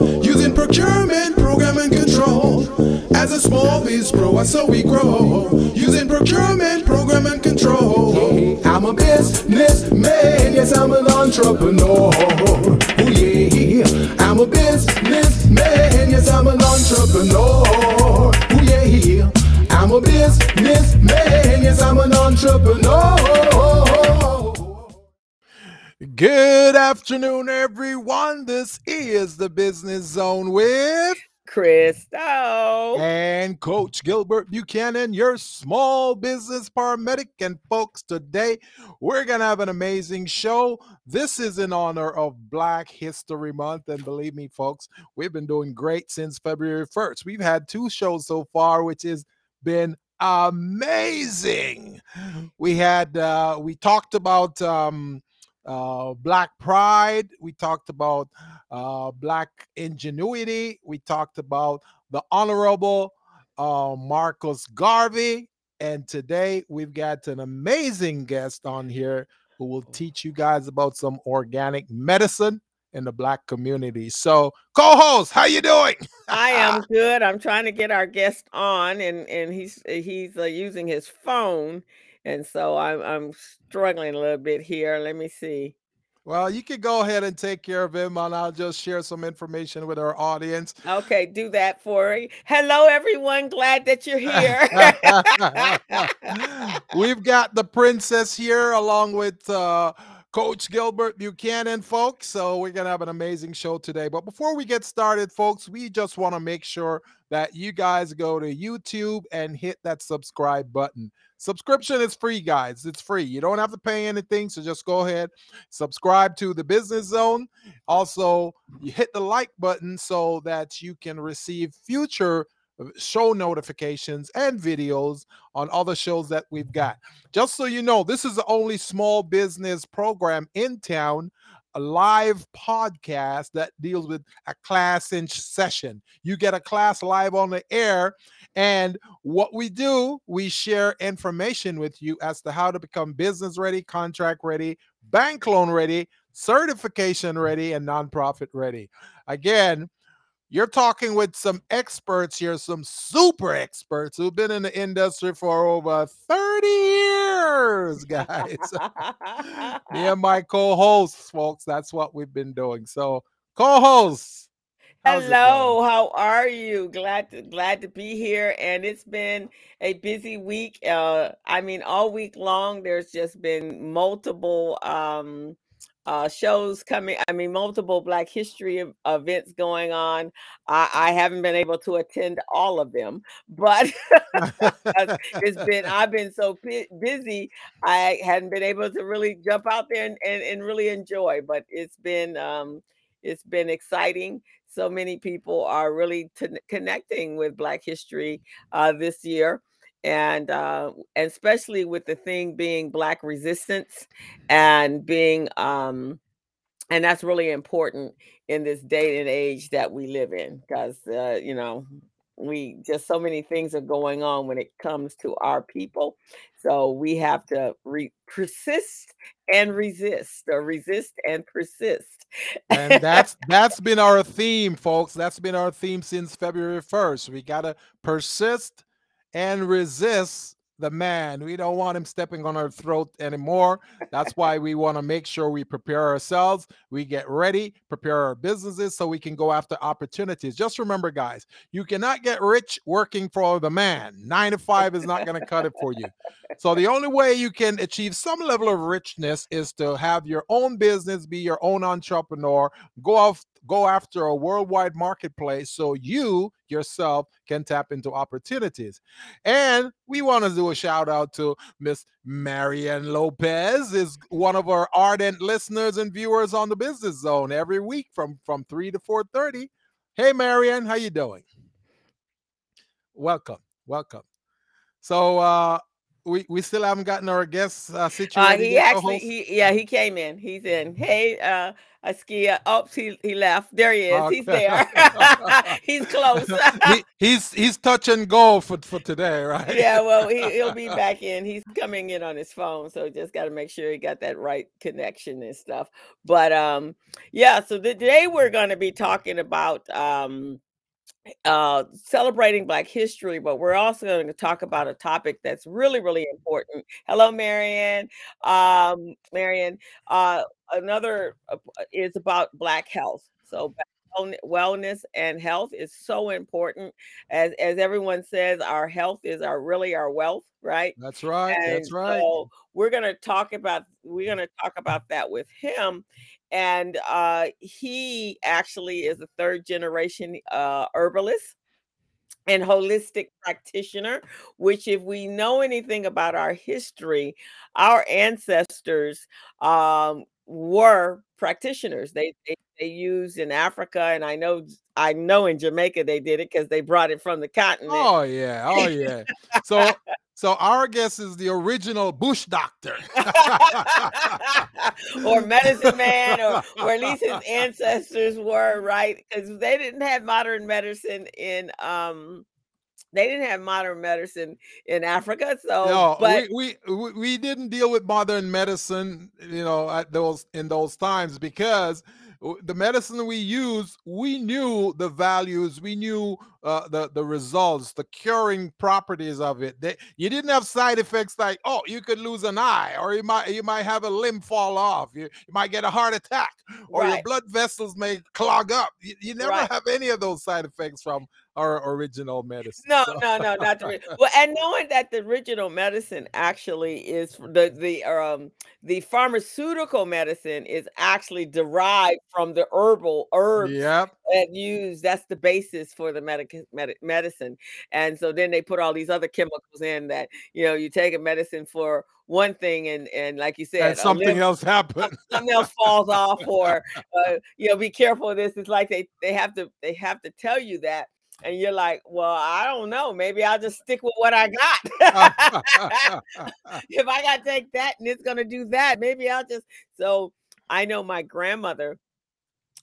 Using procurement, program and control. As a small biz pro, so we grow. Using procurement, program and control. I'm a businessman, yes, I'm an entrepreneur. Oh yeah, I'm a businessman, yes, I'm an entrepreneur. Oh yeah, I'm a businessman, yes, I'm an entrepreneur. Good afternoon, everyone. This is the Business Zone with Crystal and Coach Gilbert Buchanan, your small business paramedic. And folks, today we're going to have an amazing show. This is in honor of Black History Month. And believe me, folks, we've been doing great since February 1st. We've had two shows so far, which has been amazing. We had, uh, we talked about, um, uh, Black Pride. We talked about uh, Black Ingenuity. We talked about the Honorable uh, Marcus Garvey. And today we've got an amazing guest on here who will teach you guys about some organic medicine in the black community. So, co-host, how you doing? I am good. I'm trying to get our guest on, and and he's he's uh, using his phone and so I'm I'm struggling a little bit here. Let me see. Well, you can go ahead and take care of him, and I'll just share some information with our audience. Okay, do that for me. Hello, everyone. Glad that you're here. We've got the princess here along with uh, Coach Gilbert Buchanan, folks. So we're going to have an amazing show today. But before we get started, folks, we just want to make sure that you guys go to YouTube and hit that subscribe button. Subscription is free, guys. It's free. You don't have to pay anything. So just go ahead, subscribe to the Business Zone. Also, you hit the like button so that you can receive future show notifications and videos on other shows that we've mm-hmm. got. Just so you know, this is the only small business program in town a live podcast that deals with a class in session. You get a class live on the air. And what we do, we share information with you as to how to become business ready, contract ready, bank loan ready, certification ready, and nonprofit ready. Again, you're talking with some experts here, some super experts who've been in the industry for over 30 years, guys. Me and my co-hosts, folks, that's what we've been doing. So, co-hosts, hello, how are you? Glad to glad to be here, and it's been a busy week. Uh, I mean, all week long, there's just been multiple um uh, shows coming. I mean, multiple Black History events going on. I, I haven't been able to attend all of them, but it's been I've been so busy. I hadn't been able to really jump out there and, and, and really enjoy. But it's been um, it's been exciting. So many people are really t- connecting with Black History uh, this year and uh, and especially with the thing being black resistance and being um, and that's really important in this day and age that we live in because uh, you know we just so many things are going on when it comes to our people so we have to re- persist and resist or resist and persist. And that's that's been our theme folks that's been our theme since february 1st we got to persist and resist the man. We don't want him stepping on our throat anymore. That's why we want to make sure we prepare ourselves, we get ready, prepare our businesses so we can go after opportunities. Just remember, guys, you cannot get rich working for the man. Nine to five is not going to cut it for you. So the only way you can achieve some level of richness is to have your own business, be your own entrepreneur, go off go after a worldwide marketplace so you yourself can tap into opportunities. And we want to do a shout out to Miss Marianne Lopez is one of our ardent listeners and viewers on the business zone every week from from 3 to 4:30. Hey Marianne, how you doing? Welcome. Welcome. So uh we, we still haven't gotten our guests uh, Uh, situated he yet, actually, he yeah, he came in. He's in. Hey, uh, Askia. Oops, he he left. There he is. He's there. He's close. he, he's he's touch and go for for today, right? yeah, well, he, he'll be back in. He's coming in on his phone, so just got to make sure he got that right connection and stuff. But um, yeah. So the- today we're going to be talking about um uh celebrating black history but we're also going to talk about a topic that's really really important. Hello marion um marion uh another uh, is about black health. So wellness and health is so important. As as everyone says our health is our really our wealth right? That's right. and That's right. so we're going to talk about we're going to talk about that with him and uh he actually is a third generation uh herbalist and holistic practitioner which if we know anything about our history our ancestors um were practitioners they they, they used in africa and i know i know in jamaica they did it because they brought it from the continent Oh yeah. Oh yeah. So so our guest is the original bush doctor. or medicine man, or, or at least his ancestors were, right? Because they didn't have modern medicine in um they didn't have modern medicine in Africa. So No, but we, we we didn't deal with modern medicine, you know, at those in those times because the medicine we used, we knew the values, we knew uh, the the results, the curing properties of it. They, you didn't have side effects like, oh, you could lose an eye, or you might you might have a limb fall off, you, you might get a heart attack, or your blood vessels may clog up. You, you never right. have any of those side effects from our original medicine. No, So no, no, not the well, and knowing that the original medicine actually is the the um the pharmaceutical medicine is actually derived from the herbal herbs Yep. That use that's the basis for the medic- medi- medicine. And so then they put all these other chemicals in that you know you take a medicine for one thing and and like you said a something else happens something else falls off or uh, you know be careful of this. It's like they they have to they have to tell you that and you're like well i don't know. Maybe i'll just stick with what i got. If i gotta take that and it's gonna do that maybe i'll just so i know my grandmother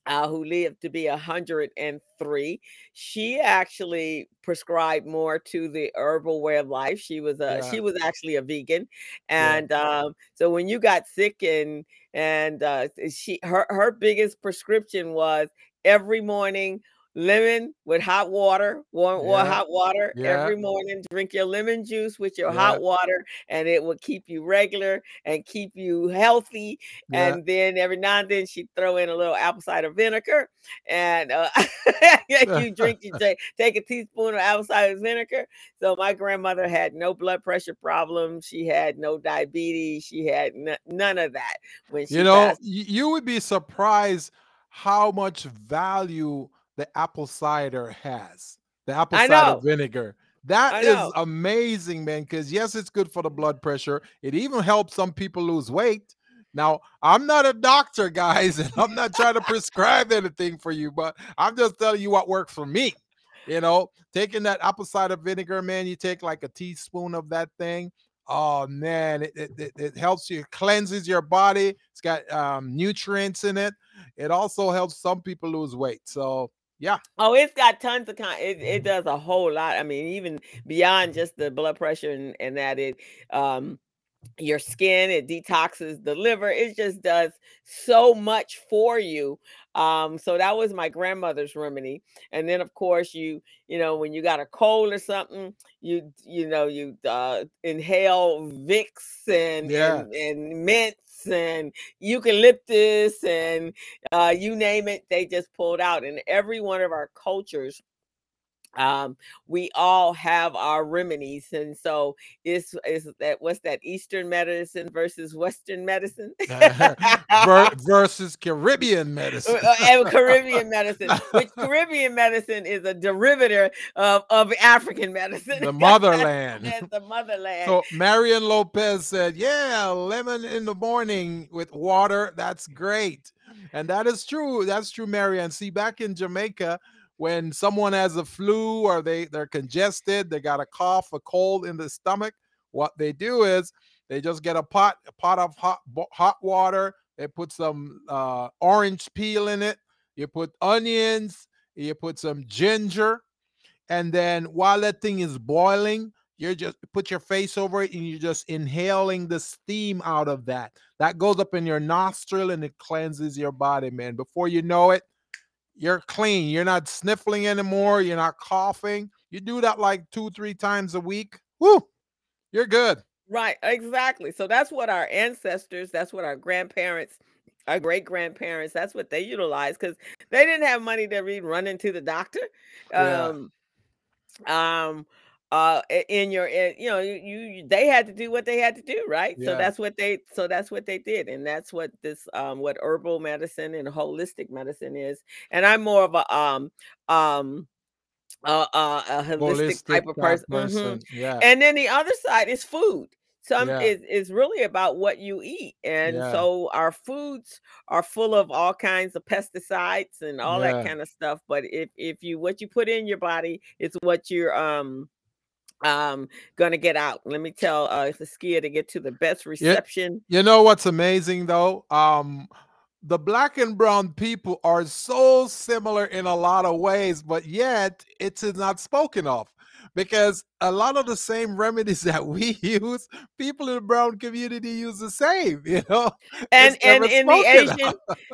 uh, who lived to be 103 she actually prescribed more to the herbal way of life she was a yeah, she was actually a vegan yeah. and um so when you got sick and and uh she her her biggest prescription was every morning lemon with hot water warm or hot water yeah, every morning. Drink your lemon juice with your yeah, hot water and it will keep you regular and keep you healthy. Yeah. and then every now and then she'd throw in a little apple cider vinegar and uh, you drink you take, take a teaspoon of apple cider vinegar. So my grandmother had no blood pressure problems. She had no diabetes. She had n- none of that when You know, passed. you would be surprised how much value the apple cider has. The apple i cider know vinegar. That is amazing, man. Because yes, it's good for the blood pressure. It even helps some people lose weight. Now, I'm not a doctor, guys, and I'm not trying to prescribe anything for you, but I'm just telling you what works for me. You know, taking that apple cider vinegar, man, you take like a teaspoon of that thing. Oh man, it, it, it, it helps you, cleanses your body. It's got um, nutrients in it. It also helps some people lose weight. So, yeah, Oh, it's got tons of kind. It, it does a whole lot. I mean, even beyond just the blood pressure and, and that it um your skin, it detoxes the liver. It just does so much for you. Um, so that was my grandmother's remedy. And then of course you, you know, when you got a cold or something, you you know, you uh inhale Vicks and yeah, and and mints and eucalyptus and uh you name it, they just pulled out. And every one of our cultures um we all have our remedies and so it's is that what's that eastern medicine versus western medicine Ver- versus Caribbean medicine. uh, and caribbean medicine which caribbean medicine is a derivative of, of african medicine the motherland. the motherland So Marion Lopez said, "Yeah, lemon in the morning with water. That's great." And that is true. That's true, Marion. See, back in Jamaica, when someone has a flu or they they're congested, they got a cough, a cold in the stomach, what they do is they just get a pot, a pot of hot hot water. They put some uh, orange peel in it. You put onions. You put some ginger, and then while that thing is boiling, you're just put your face over it and you're just inhaling the steam out of that. That goes up in your nostril and it cleanses your body, man. Before you know it, you're clean. You're not sniffling anymore. You're not coughing. You do that like two, three times a week. Whoo, you're good. Right, exactly. So that's what our ancestors, that's what our grandparents, our great grandparents, that's what they utilized because they didn't have money to be running to the doctor. Yeah. Um, um, uh, in your, in, you know, you, you, they had to do what they had to do, right? So that's what they, so that's what they did, and that's what this, um, what herbal medicine and holistic medicine is. And I'm more of a, um, um, uh, uh, a holistic Holistic type of type person. Mhm. Yeah. And then the other side is food. Some Yeah. is is really about what you eat. And Yeah. so our foods are full of all kinds of pesticides and all that kind of stuff. But if if you what you put in your body is what you're um um gonna get out. Let me tell uh Saskia to get to the best reception. You know what's amazing though? Um, the black and brown people are so similar in a lot of ways, but yet it is not spoken of because a lot of the same remedies that we use, people in the brown community use the same. You know, And and in the Asian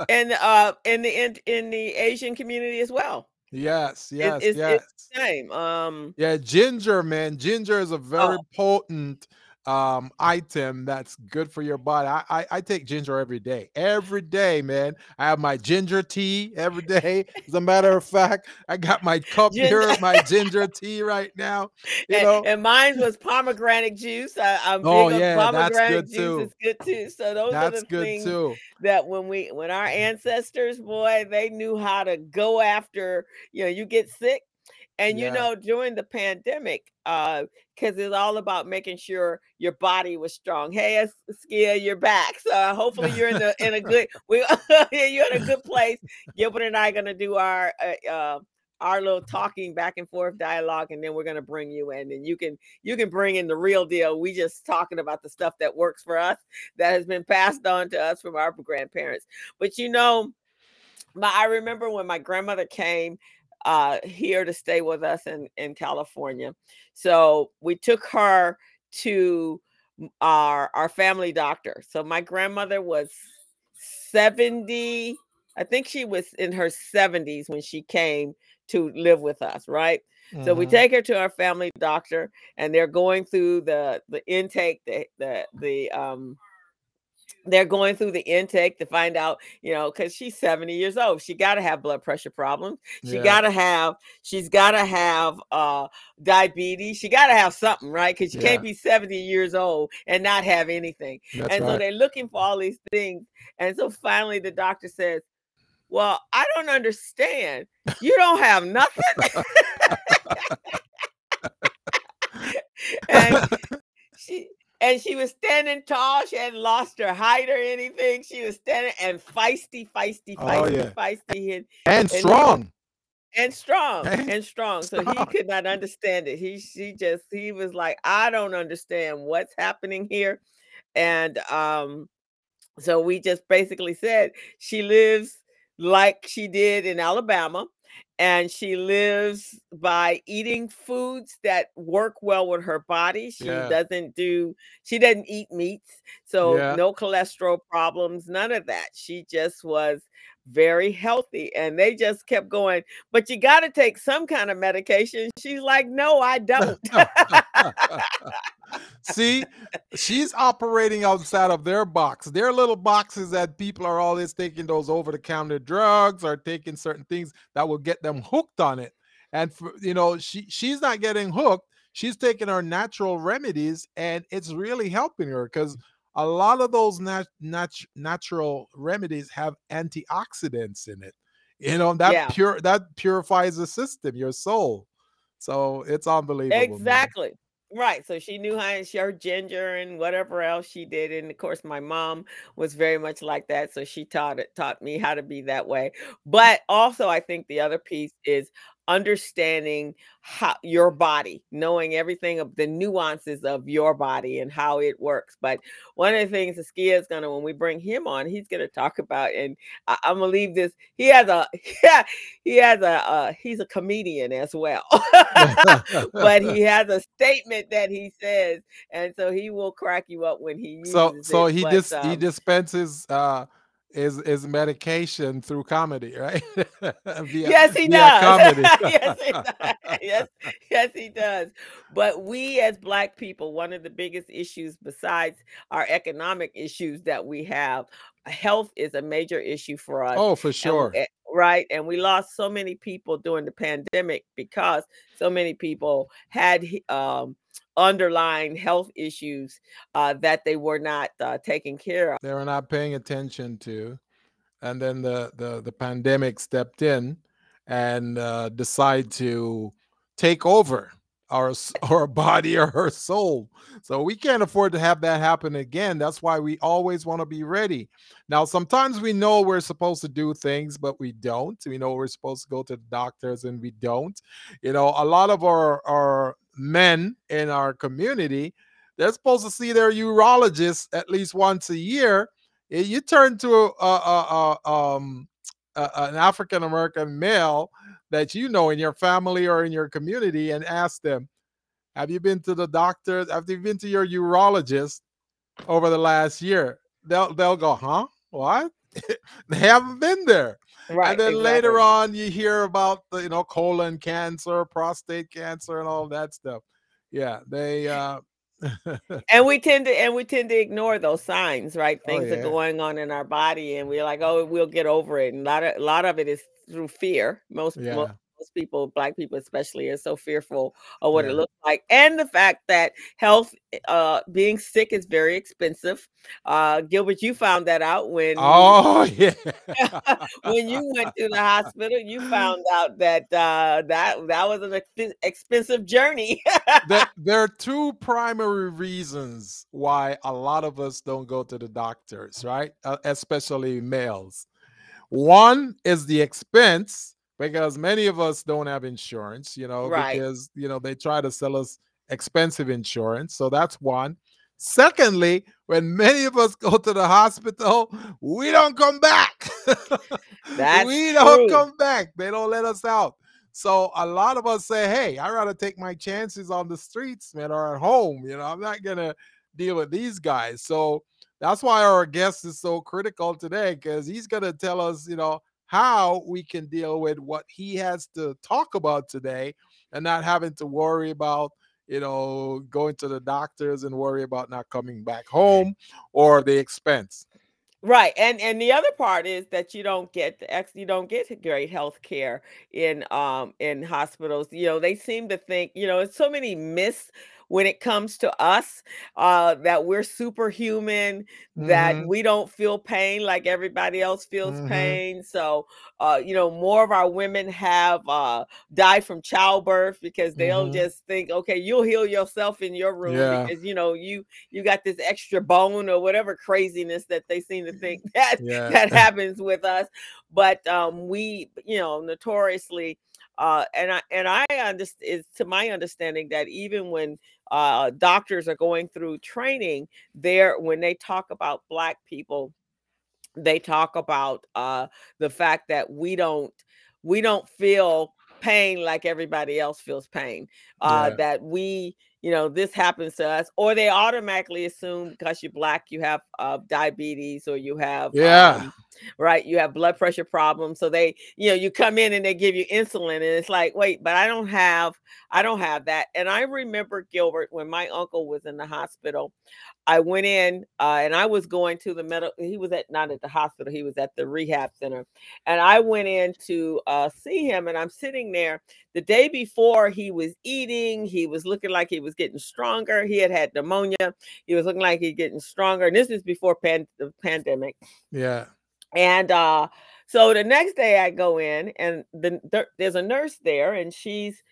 and uh in the in, in the Asian community as well. Yes, yes, it's it's yes. the same. Um Yeah, ginger, man. Ginger is a very oh potent um item that's good for your body. I, I I take ginger every day. Every day, man. I have my ginger tea every day. As a matter of fact, I got my cup ginger here, my ginger tea right now. You and, know. and mine was pomegranate juice. I, I'm Oh big on yeah, that's pomegranate good juice too. is good too. So those are That's the good things too. that when we when our ancestors, boy, they knew how to go after, you know, you get sick. And you know, during the pandemic, uh, because it's all about making sure your body was strong. Hey, Askia, you're back. So hopefully you're in the in a good we you're in a good place. Gilbert and I are gonna do our uh, uh our little talking back and forth dialogue, and then we're gonna bring you in, and you can you can bring in the real deal. We just talking about the stuff that works for us that has been passed on to us from our grandparents. But you know, my I remember when my grandmother came uh here to stay with us in in California. So we took her to our our family doctor. So my grandmother was 70 I think she was in her 70s when she came to live with us, right? So we Mhm. take her to our family doctor and they're going through the the intake the the the um they're going through the intake to find out, you know, because she's 70 years old. She got to have blood pressure problems. She Yeah. got to have, she's got to have uh, diabetes. She got to have something, right? Because you Yeah. can't be 70 years old and not have anything. That's And so they're looking for all these things. And so finally the doctor says, Well, I don't understand. You don't have nothing. and she and she was standing tall. She hadn't lost her height or anything. She was standing and feisty, feisty, Oh feisty, yeah. feisty, and, And and strong. and strong And and strong. So he could not understand it. He she just he was like, I don't understand what's happening here. And um, so we just basically said she lives like she did in Alabama. And she lives by eating foods that work well with her body. She Yeah. doesn't do, she doesn't eat meats. So Yeah. no cholesterol problems, none of that. She just was very healthy. And they just kept going, but you got to take some kind of medication. She's like, no, I don't. See, she's operating outside of their box. Their little boxes that people are always taking those over the counter drugs or taking certain things that will get them hooked on it. And for, you know, she she's not getting hooked. She's taking her natural remedies and it's really helping her because a lot of those nat- nat- natural remedies have antioxidants in it. You know, that yeah. pure that purifies the system, your soul. So it's unbelievable. man. Right. So she knew how and she her ginger and whatever else she did. And of course, my mom was very much like that. So she taught it, taught me how to be that way. But also, I think the other piece is understanding how your body, knowing everything of the nuances of your body and how it works. But one of the things Askia is gonna, when we bring him on, he's gonna talk about, and I, am gonna leave this. He has a, yeah, he has a, uh, he's a comedian as well, but he has a statement that he says, and so he will crack you up when he uses so so it. he But dis he um, dispenses uh is is medication through comedy, right? via Yes, he does. yes, he does. Yes, yes, he does. But we as Black people, one of the biggest issues besides our economic issues that we have, health is a major issue for us. oh, for sure. eh, right, and we lost so many people during the pandemic because so many people had um, underlying health issues uh, that they were not uh, taken care of. They were not paying attention to. and then the the the pandemic stepped in and uh, decide to take over our our body or our soul. So we can't afford to have that happen again. That's why we always want to be ready. Now, sometimes we know we're supposed to do things, but we don't. We know we're supposed to go to the doctors and we don't. You know, a lot of our our men in our community, they're supposed to see their urologist at least once a year you turn to a, a, a, um an African American male that you know in your family or in your community and ask them, "Have you been to the doctor? Have you been to your urologist over the last year?" They'll they'll go, "Huh? What? they haven't been there." And Right, then later on, you hear about the you know colon cancer, prostate cancer, and all that stuff. Yeah, they. uh And we tend to and we tend to ignore those signs, right? Oh Things are going on in our body and we're like, "Oh, we'll get over it." And a lot of a lot of it is through fear. Most most yeah, most people, black people especially, are so fearful of what it looks like. And the fact that health uh being sick is very expensive. Uh Gilbert, you found that out when you Oh yeah. when you went to the hospital, you found out that uh that that was an expen- expensive journey. There, there are two primary reasons why a lot of us don't go to the doctors, right? Uh, especially males. One is the expense because many of us don't have insurance, you know, right. because, you know, they try to sell us expensive insurance. So that's one. Secondly, when many of us go to the hospital, we don't come back. That's we don't true. come back. They don't let us out. So a lot of us say, "Hey, I rather take my chances on the streets, man, or at home. You know, I'm not gonna deal with these guys." So that's why our guest is so critical today, because he's gonna tell us, you know, how we can deal with what he has to talk about today, and not having to worry about, you know, going to the doctors and worry about not coming back home or the expense. Right. And and the other part is that you don't get the ex you don't get great health care in um in hospitals. You know, they seem to think, you know, it's so many myths when it comes to us uh that we're superhuman, that Mm-hmm. we don't feel pain like everybody else feels Mm-hmm. pain. So uh, you know, more of our women have uh died from childbirth because they'll Mm-hmm. just think, okay, you'll heal yourself in your room Yeah. because you know you you got this extra bone or whatever craziness that they seem to think that Yeah. that happens with us but um we you know notoriously uh and i and i understand to my understanding that even when uh doctors are going through training there when they talk about black people they talk about uh the fact that we don't we don't feel pain like everybody else feels pain uh Yeah. that we you know this happens to us or they automatically assume because you're black you have uh diabetes or you have Yeah. um right you have blood pressure problems so they you know you come in and they give you insulin and it's like wait but i don't have i don't have that and i remember gilbert when my uncle was in the hospital I went in uh, and I was going to the medical. He was at not at the hospital. He was at the rehab center, and I went in to uh, see him. And I'm sitting there. The day before, he was eating. He was looking like he was getting stronger. He had had pneumonia. He was looking like he's getting stronger. And this is before pan- the pandemic. Yeah. And uh, so the next day, I go in, and the, there, there's a nurse there, and she's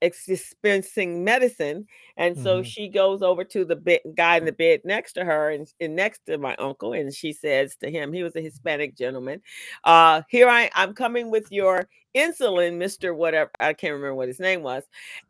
dispensing medicine. And so Mhm. she goes over to the bed, guy in the bed next to her and, and next to my uncle, and she says to him, he was a Hispanic gentleman, uh, here I I'm coming with your insulin, Mr. Whatever. I can't remember what his name was.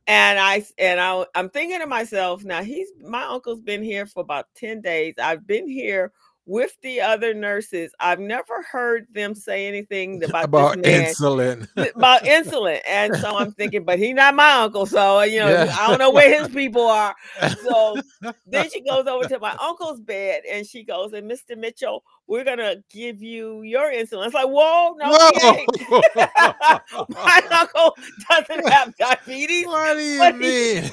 And I and I I'm thinking to myself, now he's my uncle's been here for about 10 days. I've been here with the other nurses. I've never heard them say anything about, About insulin. about insulin. And so I'm thinking, but he's not my uncle. So, you know, Yeah. I don't know where his people are. So then she goes over to my uncle's bed and she goes, and Mr. Mitchell, we're gonna give you your insulin. It's like, whoa, no. Whoa! my uncle doesn't have diabetes. what do you What mean?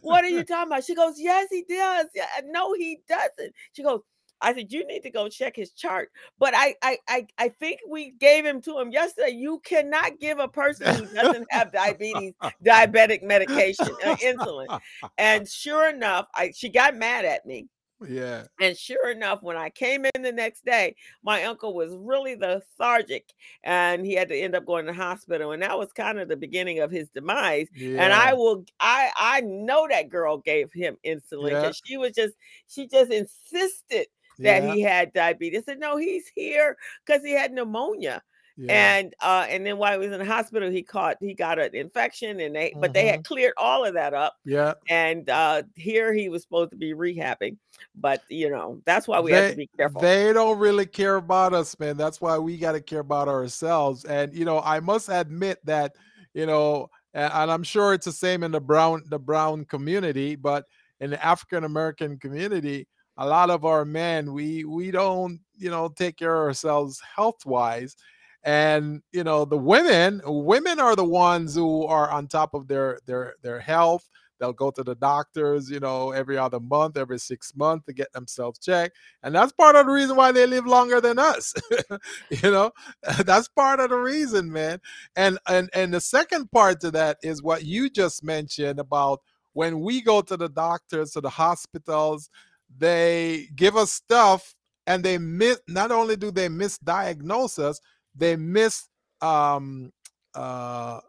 What are you talking about? She goes, Yes, he does. Yeah, no, he doesn't. She goes, I said, you need to go check his chart. But I I I, I think we gave him to him yesterday. You cannot give a person who doesn't have diabetes diabetic medication, uh, insulin. And sure enough, I she got mad at me. yeah. And sure enough, when I came in the next day, my uncle was really lethargic and he had to end up going to the hospital. And that was kind of the beginning of his demise. Yeah. And I will I I know that girl gave him insulin Yeah. because she was just she just insisted that yeah. he had diabetes. Said, no, he's here because he had pneumonia. yeah. And uh, and then while he was in the hospital, he caught he got an infection and they but they had cleared all of that up. yeah. And uh here he was supposed to be rehabbing. But you know, that's why we have to be careful. They don't really care about us, man. That's why we got to care about ourselves. And you know, I must admit that you know, and, and I'm sure it's the same in the brown the brown community, but in the African American community, a lot of our men we we don't you know take care of ourselves health wise. And you know, the women women are the ones who are on top of their their their health. They'll go to the doctors you know every other month every six months to get themselves checked. And that's part of the reason why they live longer than us you know? That's part of the reason man. And and and the second part to that is what you just mentioned about when we go to the doctors to the hospitals they give us stuff and they miss not only do they misdiagnose us they miss um uh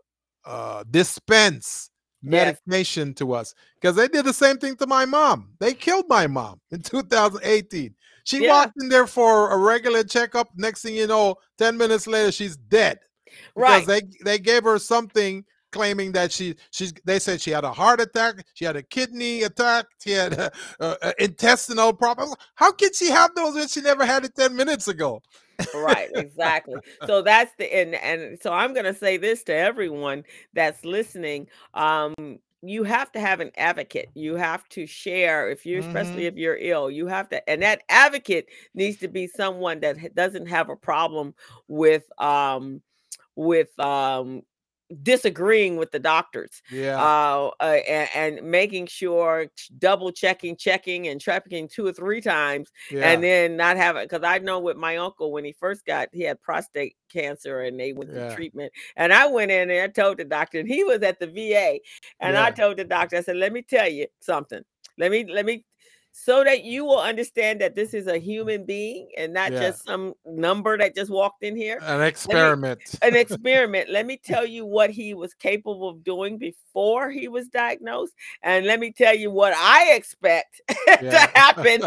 uh dispense Yes. medication to us because they did the same thing to my mom. They killed my mom in 2018. She Yeah. walked in there for a regular checkup. Next thing you know, 10 minutes later, she's dead. Right. Because they they gave her something claiming that she she's they said she had a heart attack, she had a kidney attack, she had a, a- a intestinal problems. How could she have those when she never had it 10 minutes ago? right exactly so that's the and and so i'm going to say this to everyone that's listening um you have to have an advocate you have to share if you especially Mhm. if you're ill you have to and that advocate needs to be someone that doesn't have a problem with um with um disagreeing with the doctors Yeah. uh, uh and, and making sure double checking checking and trafficking two or three times yeah. and then not having because I know with my uncle when he first got he had prostate cancer and they went Yeah. to treatment and I went in and I told the doctor and he was at the VA and I told the doctor I said let me tell you something let me let me so that you will understand that this is a mm. human being and not Yeah. just some number that just walked in here An experiment. an experiment. Let me tell you what he was capable of doing before he was diagnosed, and let me tell you what I expect to happen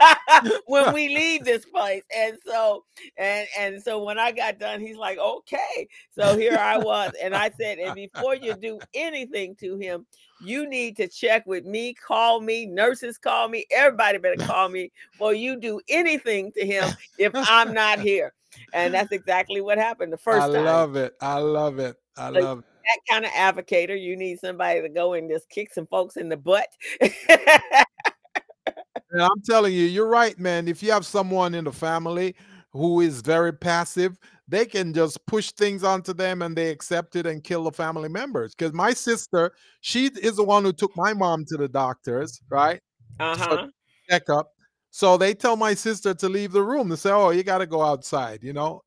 when we leave this place. And so, and and so when I got done, he's like, "Okay." So here I was, and I said, "And before you do anything to him." You need to check with me, call me, nurses call me, everybody better call me before you do anything to him if I'm not here. And that's exactly what happened the first I time. I love it. I love it. I Like- love it. that kind of advocator. You need somebody to go and just kick some folks in the butt. And I'm telling you, you're right, man. If you have someone in the family who is very passive, they can just push things onto them and they accept it and kill the family members. Because my sister, she is the one who took my mom to the doctors, right? uh-huh. Checkup. So they tell my sister to leave the room. They say, Oh, you got to go outside, you know?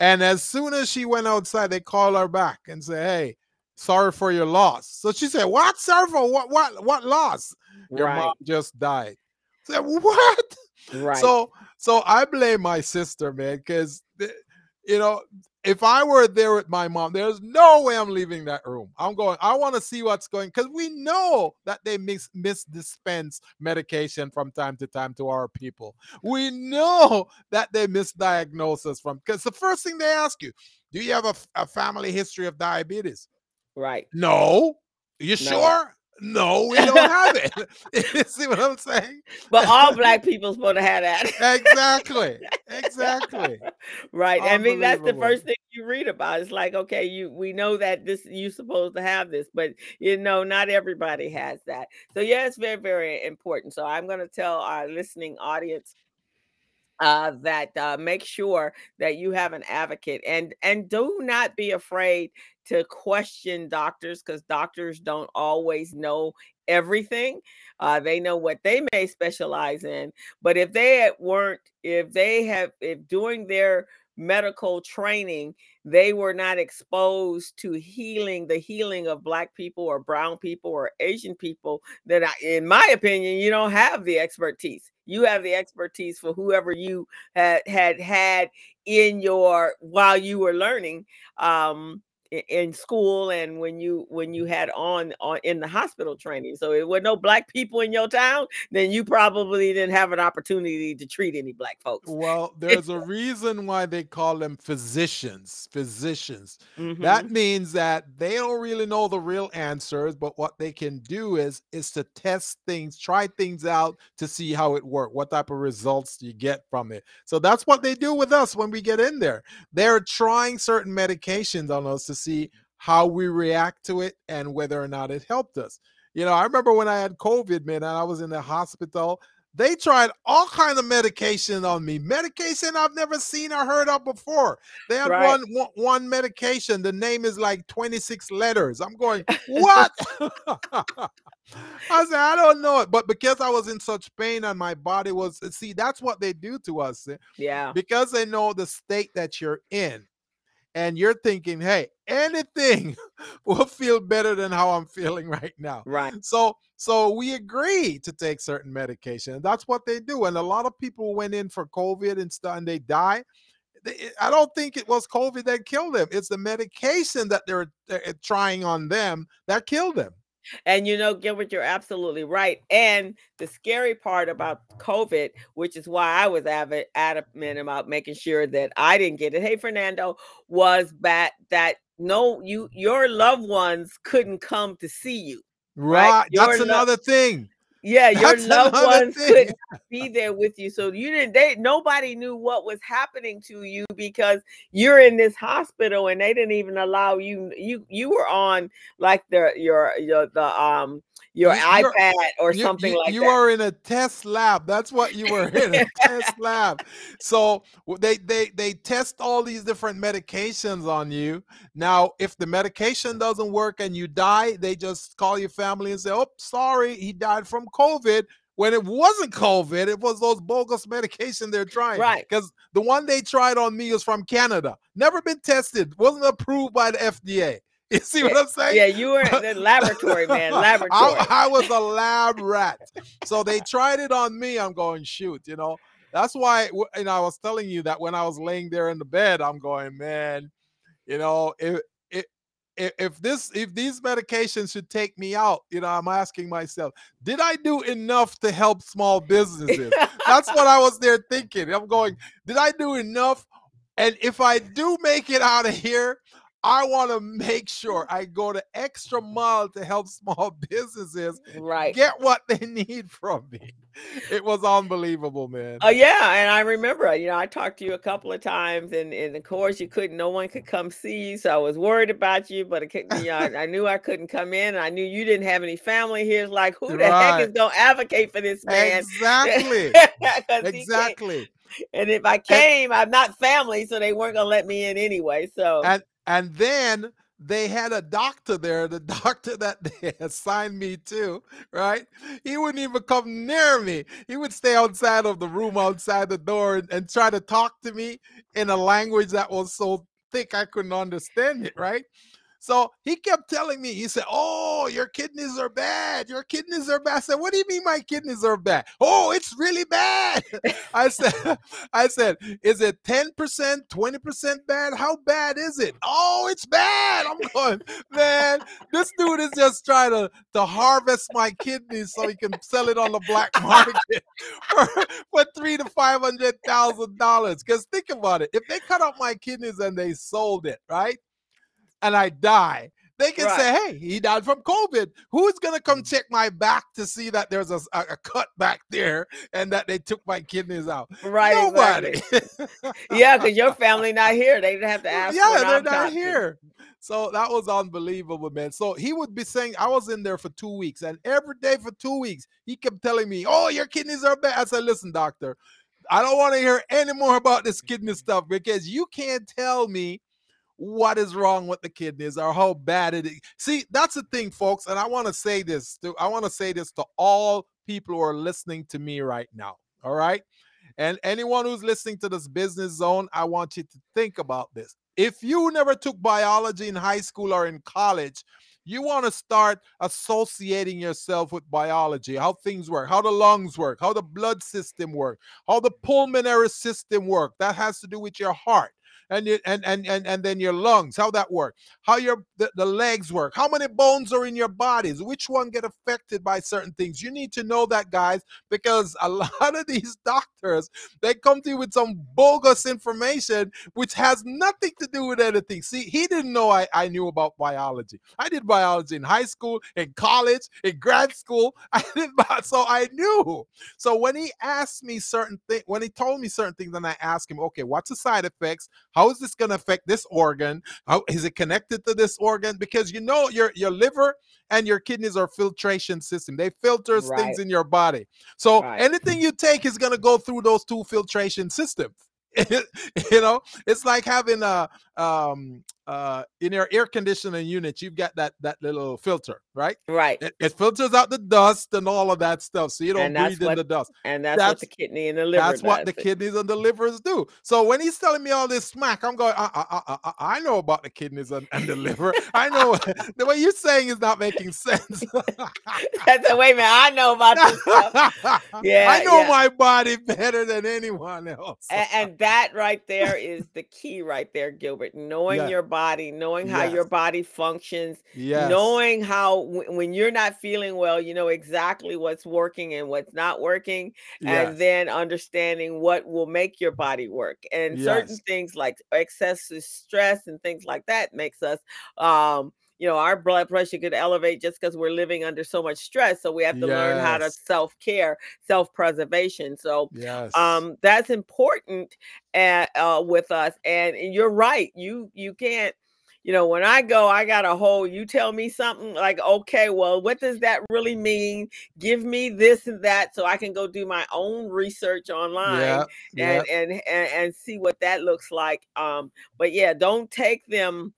And as soon as she went outside, they call her back and say, Hey, sorry for your loss. So she said, What? Sorry for what? What? What loss? Your Right. mom just died. I said, What? Right. So so I blame my sister, man, because you know, if I were there with my mom, there's no way I'm leaving that room. I'm going, I want to see what's going because we know that they mis misdispense medication from time to time to our people. We know that they misdiagnose us from because the first thing they ask you, do you have a, a family history of diabetes? Right. No. You no. sure? No, we don't have it. see what I'm saying? But all black people supposed to have that. exactly. Exactly. right. I mean, that's the first thing you read about. It's like, okay, you we know that this you're supposed to have this, but you know, not everybody has that. So yeah, it's very, very important. So I'm gonna tell our listening audience uh, that uh, make sure that you have an advocate and and do not be afraid to question doctors because doctors don't always know everything uh, they know what they may specialize in but if they weren't if they have if doing their medical training they were not exposed to healing the healing of black people or brown people or asian people that I, in my opinion you don't have the expertise. You have the expertise for whoever you had had had in your while you were learning um in school and when you when you had on on in the hospital training. So it were no black people in your town then you probably didn't have an opportunity to treat any black folks. Well there's a reason why they call them physicians physicians. Mm-hmm. that means that they don't really know the real answers but what they can do is is to test things try things out to see how it works what type of results you get from it. So that's what they do with us when we get in there. They're trying certain medications on us to see how we react to it and whether or not it helped us. You know, I remember when I had COVID, man, and I was in the hospital. They tried all kind of medication on me. Medication I've never seen or heard of before. They had right. one, one medication. The name is like 26 letters. I'm going, what? I said, I don't know it. But because I was in such pain and my body was, see, that's what they do to us. Eh? Yeah. Because they know the state that you're in and you're thinking, hey, anything will feel better than how I'm feeling right now. Right. So so we agree to take certain medication. That's what they do. And a lot of people went in for COVID and stuff and they die. I don't think it was COVID that killed them. It's the medication that they're, they're eh, trying on them that killed them. And you know, Gilbert, you're absolutely right. And the scary part about COVID, which is why I was avid, adamant about making sure that I didn't get it. Hey, Fernando, was that that no, you your loved ones couldn't come to see you. Right. right? That's lo- another thing. Yeah, your That's loved ones thing. couldn't be there with you. So you didn't they nobody knew what was happening to you because you're in this hospital and they didn't even allow you you you were on like the your your the um your you, iPad or you, something you, like you that. You are in a test lab. That's what you were in a test lab. So they they they test all these different medications on you. Now, if the medication doesn't work and you die, they just call your family and say, "Oh, sorry, he died from COVID." When it wasn't COVID, it was those bogus medication they're trying. Right. Because the one they tried on me was from Canada, never been tested, wasn't approved by the FDA. You see yeah, what I'm saying? Yeah, you were in the laboratory, man. Laboratory. I, I, was a lab rat. So they tried it on me. I'm going, shoot, you know. That's why, you know, I was telling you that when I was laying there in the bed, I'm going, man, you know, if, if, if this if these medications should take me out, you know, I'm asking myself, did I do enough to help small businesses? That's what I was there thinking. I'm going, did I do enough? And if I do make it out of here, I want to make sure I go the extra mile to help small businesses right. get what they need from me. It was unbelievable, man. Oh yeah, and I remember, you know, I talked to you a couple of times, and, and of course you couldn't. No one could come see you, so I was worried about you. But you know, I, I, knew I couldn't come in. I knew you didn't have any family here. It's like, who the right. heck is gonna advocate for this man? Exactly. exactly. And if I came, and, I'm not family, so they weren't gonna let me in anyway. So and and then they had a doctor there, the doctor that they assigned me to, right? He wouldn't even come near me. He would stay outside of the room, outside the door, and, and try to talk to me in a language that was so thick I couldn't understand it, right? So he kept telling me, he said, Oh, "Oh, your kidneys are bad. Your kidneys are bad." I said, "What do you mean my kidneys are bad?" "Oh, it's really bad." I said, "I said, is it ten percent, twenty percent bad? How bad is it?" "Oh, it's bad." I'm going, man. This dude is just trying to to harvest my kidneys so he can sell it on the black market for, for three to five hundred thousand dollars. Because think about it: if they cut off my kidneys and they sold it, right? And I die, they can right. say, "Hey, he died from COVID." Who's gonna come mm. check my back to see that there's a, a cut back there and that they took my kidneys out? Right, nobody. Exactly. yeah, because your family not here. They didn't have to ask. Yeah, they're I'm not here. So that was unbelievable, man. So he would be saying, I was in there for two weeks, and every day for two weeks, he kept telling me, "Oh, your kidneys are bad." I said, "Listen, doctor." I don't want to hear any more about this kidney stuff because you can't tell me what is wrong with the kidneys or how bad it is. See, that's the thing, folks. And I want to say this to I want to say this to all people who are listening to me right now. All right. And anyone who's listening to this business zone, I want you to think about this. If you never took biology in high school or in college, you want to start associating yourself with biology, how things work, how the lungs work, how the blood system work, how the pulmonary system work. That has to do with your heart and you, and, and and and then your lungs how that work? How your the, the legs work? How many bones are in your bodies? Which one get affected by certain things? You need to know that guys because a lot of these doctors they come to you with some bogus information which has nothing to do with anything. See he didn't know i, I knew about biology. I did biology in high school in college in grad school. I did so i knew. So when he asked me certain things when he told me certain things then i asked him okay what's the side effects? How is this going to affect this organ? How is it connected to this organ? Because you know your your liver and your kidneys are filtration system. They filters right. things in your body. So right. anything you take is going to go through those two filtration systems. you know, it's like having a um uh in your air conditioning unit you've got that that little filter right? Right. It, it filters out the dust and all of that stuff so you don't breathe what, in the dust. and that's, that's, what the kidney and the liver that's what the kidneys and the livers do. So when he's telling me all this smack i'm going i, I, I, I know about the kidneys and, and the liver. I know the way you're saying is not making sense. That's a wait man i know about this stuff. Yeah i know yeah. my body better than anyone else. and, and that right there is the key right there gilbert. Knowing yeah. your body, knowing how yes. your body functions, yes. knowing how w- when you're not feeling well, you know exactly what's working and what's not working, yes. and then understanding what will make your body work. And certain things like excessive stress and things like that makes us um you know our blood pressure could elevate just because we're living under so much stress so we have to yes. learn how to self-care self-preservation so yes. um that's important at, uh, with us and, and you're right you you can't you know, when I go, I got a whole, you tell me something like, okay, well, what does that really mean? Give me this and that so I can go do my own research online yeah, and, yeah. and, and, and see what that looks like. Um, but yeah, don't take them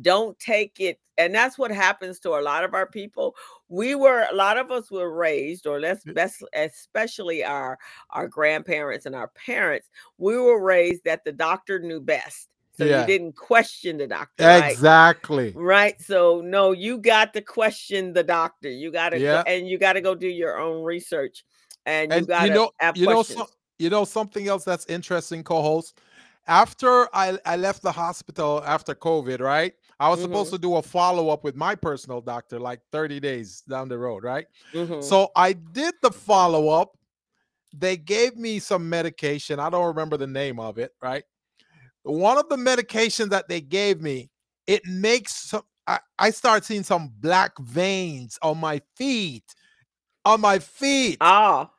don't take it and that's what happens to a lot of our people we were a lot of us were raised or let's mm. best especially our our grandparents and our parents we were raised that the doctor knew best so yeah. you didn't question the doctor exactly right? right so no you got to question the doctor you got to yeah. and you got to go do your own research and, you got to you know you know so, you know something else that's interesting co-host after I, I left the hospital after COVID, right? I was mm-hmm. supposed to do a follow up with my personal doctor like 30 days down the road, right? Mm-hmm. So I did the follow up. They gave me some medication. I don't remember the name of it, right? One of the medications that they gave me, it makes some, I, I start seeing some black veins on my feet. On my feet. Ah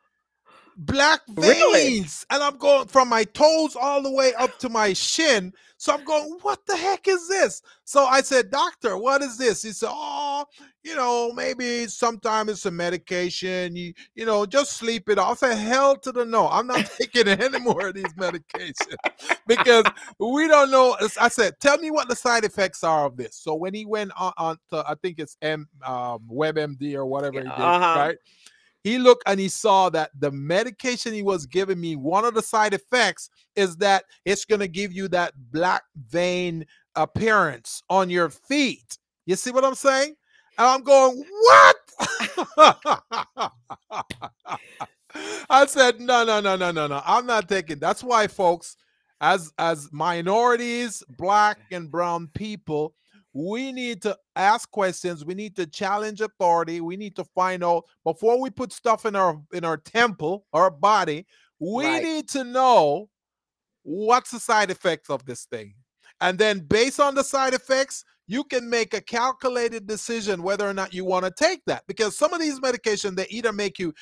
black veins really? and i'm going from my toes all the way up to my shin. So i'm going what the heck is this? So i said doctor what is this? He said oh you know maybe sometimes it's a medication. You you know just sleep it off. I said hell to the no. I'm not taking any more of these medications because we don't know. I said tell me what the side effects are of this. So when he went on, on to i think it's m um, webmd or whatever he did uh-huh. right he looked and he saw that the medication he was giving me, one of the side effects is that it's going to give you that black vein appearance on your feet. You see what I'm saying? And I'm going, what? I said, no, no, no, no, no, no. I'm not taking. That's why, folks, as as minorities, black and brown people, we need to ask questions. We need to challenge authority. We need to find out before we put stuff in our in our temple, our body. We Right. need to know what's the side effects of this thing. And then based on the side effects, you can make a calculated decision whether or not you want to take that because some of these medications they either make you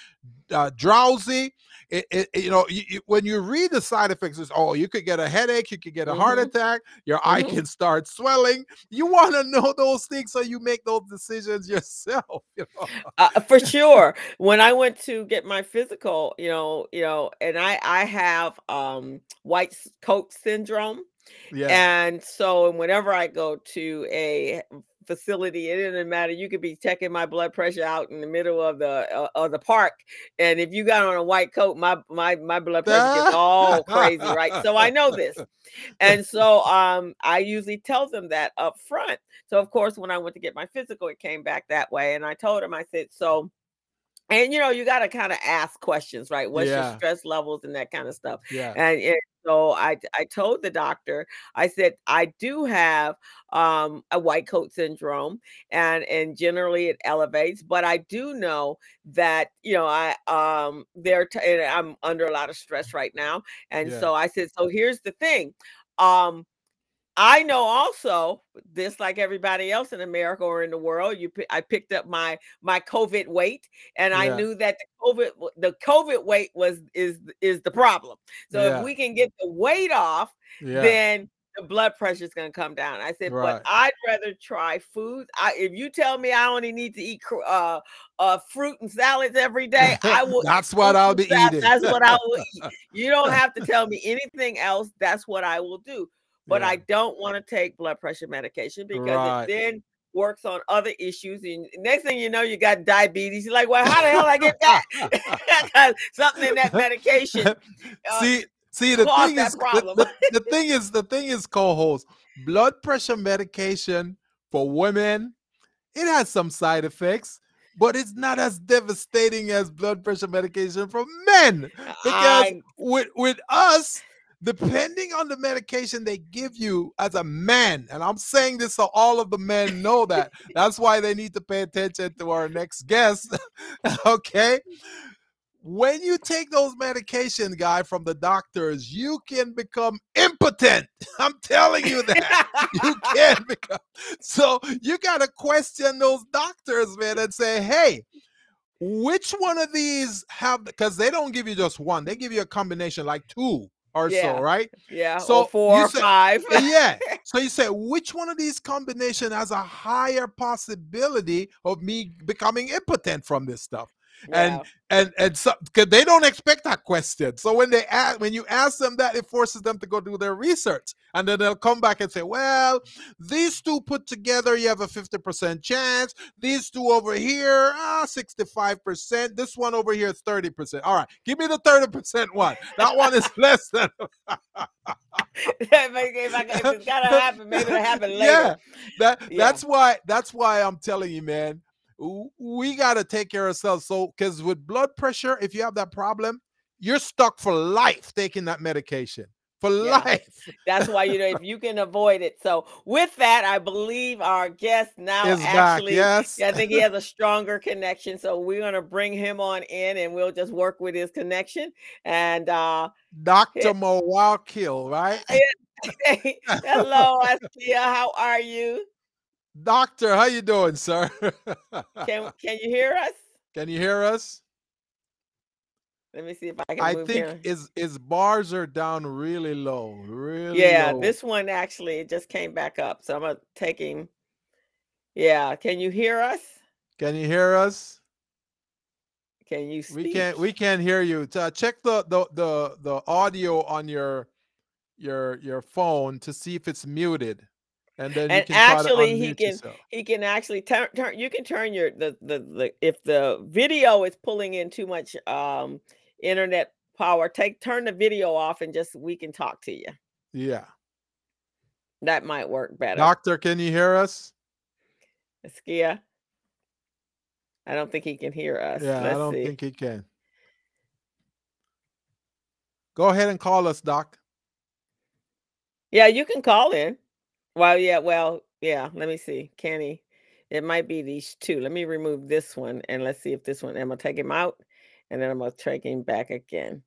uh, drowsy it, it- you know you, you- when you read the side effects it's oh you could get a headache you could get a heart Mhm. attack your eye Mhm. can start swelling you want to know those things so you make those decisions yourself you know? uh, for sure when i went to get my physical you know you know and i i have um white coat syndrome yeah. And so whenever i go to a facility it doesn't matter you could be checking my blood pressure out in the middle of the uh, of the park and if you got on a white coat my my my blood pressure gets all crazy right? So i know this. And so um i usually tell them that up front so of course when i went to get my physical it came back that way and i told him i said so and you know you got to kind of ask questions right what's Yeah. your stress levels and that kind of stuff yeah and, and so I I told the doctor, I said I do have um, a white coat syndrome, and and generally it elevates, but I do know that you know I um they're t- I'm under a lot of stress right now, and Yeah. so I said, so here's the thing, um. I know also, this like everybody else in America or in the world, you I picked up my my COVID weight, and I Yeah. knew that the COVID the COVID weight was is is the problem. So Yeah. if we can get the weight off, yeah then the blood pressure is going to come down. I said, Right. but I'd rather try foods. I, if you tell me I only need to eat uh, uh, fruit and salads every day, I will. that's what i'll be salad. eating That's what I will eat. You don't have to tell me anything else. That's what I will do. But Yeah. I don't want to take blood pressure medication because Right. it then works on other issues. And next thing you know, you got diabetes. You're like, well, how the hell I get that? Something in that medication. uh, see, see, the thing is, the, the, the thing is, the thing is, co-host, blood pressure medication for women, it has some side effects, but it's not as devastating as blood pressure medication for men. Because I with with us, depending on the medication they give you as a man, and I'm saying this so all of the men know that. That's why they need to pay attention to our next guest. okay. When you take those medication, guy, from the doctors, you can become impotent. I'm telling you that. you can become. So you gotta question those doctors, man, and say, hey, which one of these have because they don't give you just one, they give you a combination like two or Yeah. so, right? yeah, So four or said- five. Eh, yeah. So you say which one of these combination has a higher possibility of me becoming impotent from this stuff? And- And and so because they don't expect that question. So when they ask when you ask them that, it forces them to go do their research. And then they'll come back and say, Well, these two put together, you have a 50% chance. These two over here, ah, 65%. This one over here is 30%. All right, give me the 30% one. That one is less than if I- if it's gotta happen, maybe it'll happen later. Yeah, that Yeah. that's why that's why I'm telling you, man. We got to take care of ourselves. So, because with blood pressure, if you have that problem, you're stuck for life taking that medication for Yeah. life. That's why you know if you can avoid it. So with that, I believe our guest now Is back, actually yes. yeah, I think he has a stronger connection. So we're gonna bring him on in and we'll just work with his connection. And uh Dr. Mowalkill, right? hello, Askia, how are you? Doctor, how you doing, sir? Can can you hear us? Can you hear us? Let me see if I can I think here. his his bars are down really low, really Yeah, low. this one actually just came back up. So I'm gonna take him. Yeah, can you hear us? Can you hear us? Can you speak? We can't we can't hear you. Uh, check the, the the the audio on your your your phone to see if it's muted, and then you And actually, he can- yourself. he can actually turn turn you can turn your the, the the if the video is pulling in too much um internet power take turn the video off and just we can talk to you Yeah, that might work better doctor, can you hear us? Askia I don't think he can hear us. Yeah, Let's I don't see. think he can. Go ahead and call us, Doc. Yeah, you can call in. Well, yeah, well, yeah. Let me see. Can he? It might be these two. Let me remove this one and let's see if this one. I'm gonna take him out, and then I'm gonna take him back again.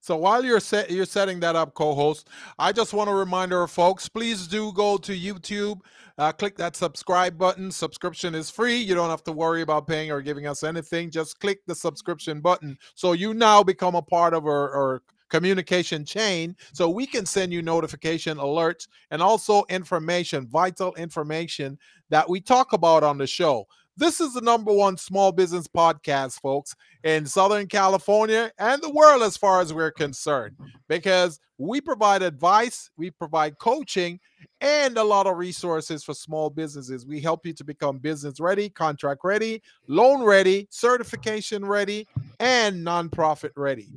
So while you're set, you're setting that up, co-host. I just want to remind our folks, please do go to YouTube, uh, click that subscribe button. Subscription is free. You don't have to worry about paying or giving us anything. Just click the subscription button, so you now become a part of our, our communication chain, so we can send you notification alerts and also information, vital information that we talk about on the show. This is the number one small business podcast, folks, in Southern California and the world, as far as we're concerned, because we provide advice, we provide coaching, and a lot of resources for small businesses. We help you to become business ready, contract ready, loan ready, certification ready, and nonprofit ready.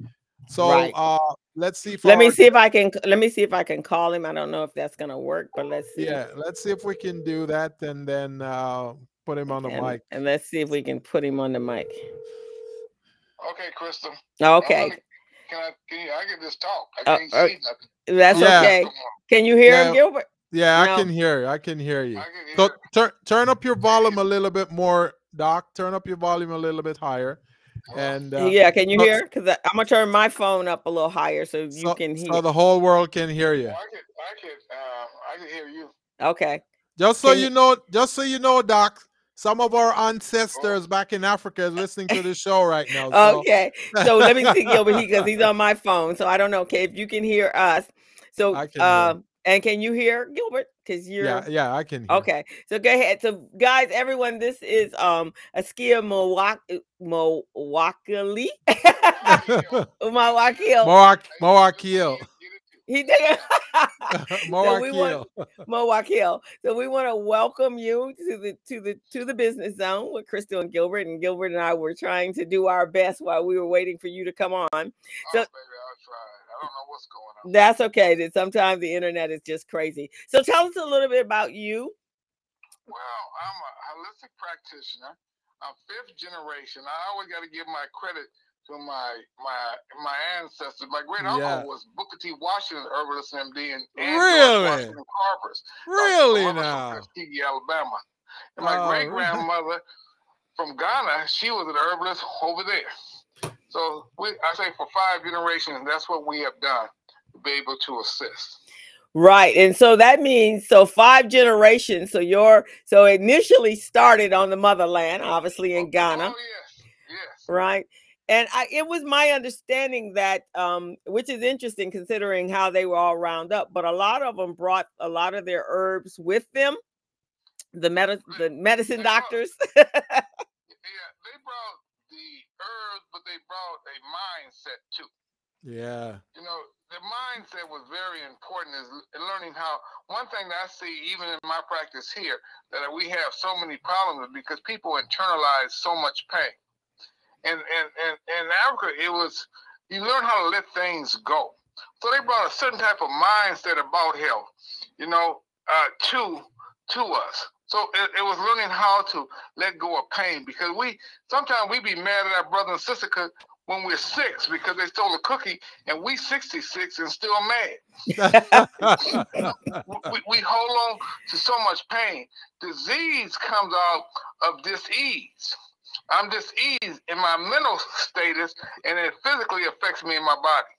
So Right. uh let's see if Let me our- see if I can. Let me see if I can call him. I don't know if that's gonna work, but let's see. yeah, let's see if we can do that and then uh put him on the and, mic. and let's see if we can put him on the mic. Okay, Crystal. Okay, Can I? Can you? I can just talk. I Uh, can't uh, see nothing. that's Yeah. okay. Can you hear Yeah. him, Gilbert? Yeah, I can hear. I can hear you. I can hear. So turn turn up your volume a little bit more, Doc. Turn up your volume a little bit higher. And uh, yeah, can you so- hear? Because I'm gonna turn my phone up a little higher so you so, can hear. so the whole world can hear you. I can. I can. Uh, I can hear you. okay. Just so Can you you- know, just so you know, Doc, some of our ancestors back in Africa is listening to the show right now. So Okay. So let me see Gilbert because he's on my phone. So I don't know, okay, if you can hear us. So I can hear. um and can you hear Gilbert? Because you're yeah, yeah, I can hear. Okay, so go ahead. So, guys, everyone, this is um Askia Mowak- Mowakili. Mowakil. Moak Hey, Moakil. get. He did it. So Moakil. Mowakil. So we want to welcome you to the to the to the business zone with Crystal and Gilbert. And Gilbert and I were trying to do our best while we were waiting for you to come on. Oh, So- baby, I'll try. I don't know what's going on. That's okay. Sometimes the internet is just crazy. So tell us a little bit about you. Well, I'm a holistic practitioner. I'm fifth generation. I always got to give my credit to my my my ancestors. My great uncle Yeah. was Booker T. Washington, herbalist MD, and, and Really? Washington Carver's. really My now? from Tuskegee, Alabama. And my Oh, great grandmother from Ghana, she was an herbalist over there. So we, I say for five generations, that's what we have done to be able to assist. Right. And so that means so five generations. So your so initially started on the motherland, obviously in Ghana, Oh yes, yes. right? And I it was my understanding that um which is interesting considering how they were all round up, but a lot of them brought a lot of their herbs with them. The med- the medicine doctors. Yeah, they brought the herbs, but they brought a mindset too. Yeah. You know, the mindset was very important is learning how one thing that I see even in my practice here that we have so many problems because people internalize so much pain. And and and in Africa it was you learn how to let things go. So they brought a certain type of mindset about health, you know, uh, to to us. So it, it was learning how to let go of pain because we sometimes we be mad at our brother and sister when we're six because they stole a cookie and we 66 and still mad. We, we hold on to so much pain. Disease comes out of disease. I'm diseased in my mental status and it physically affects me in my body.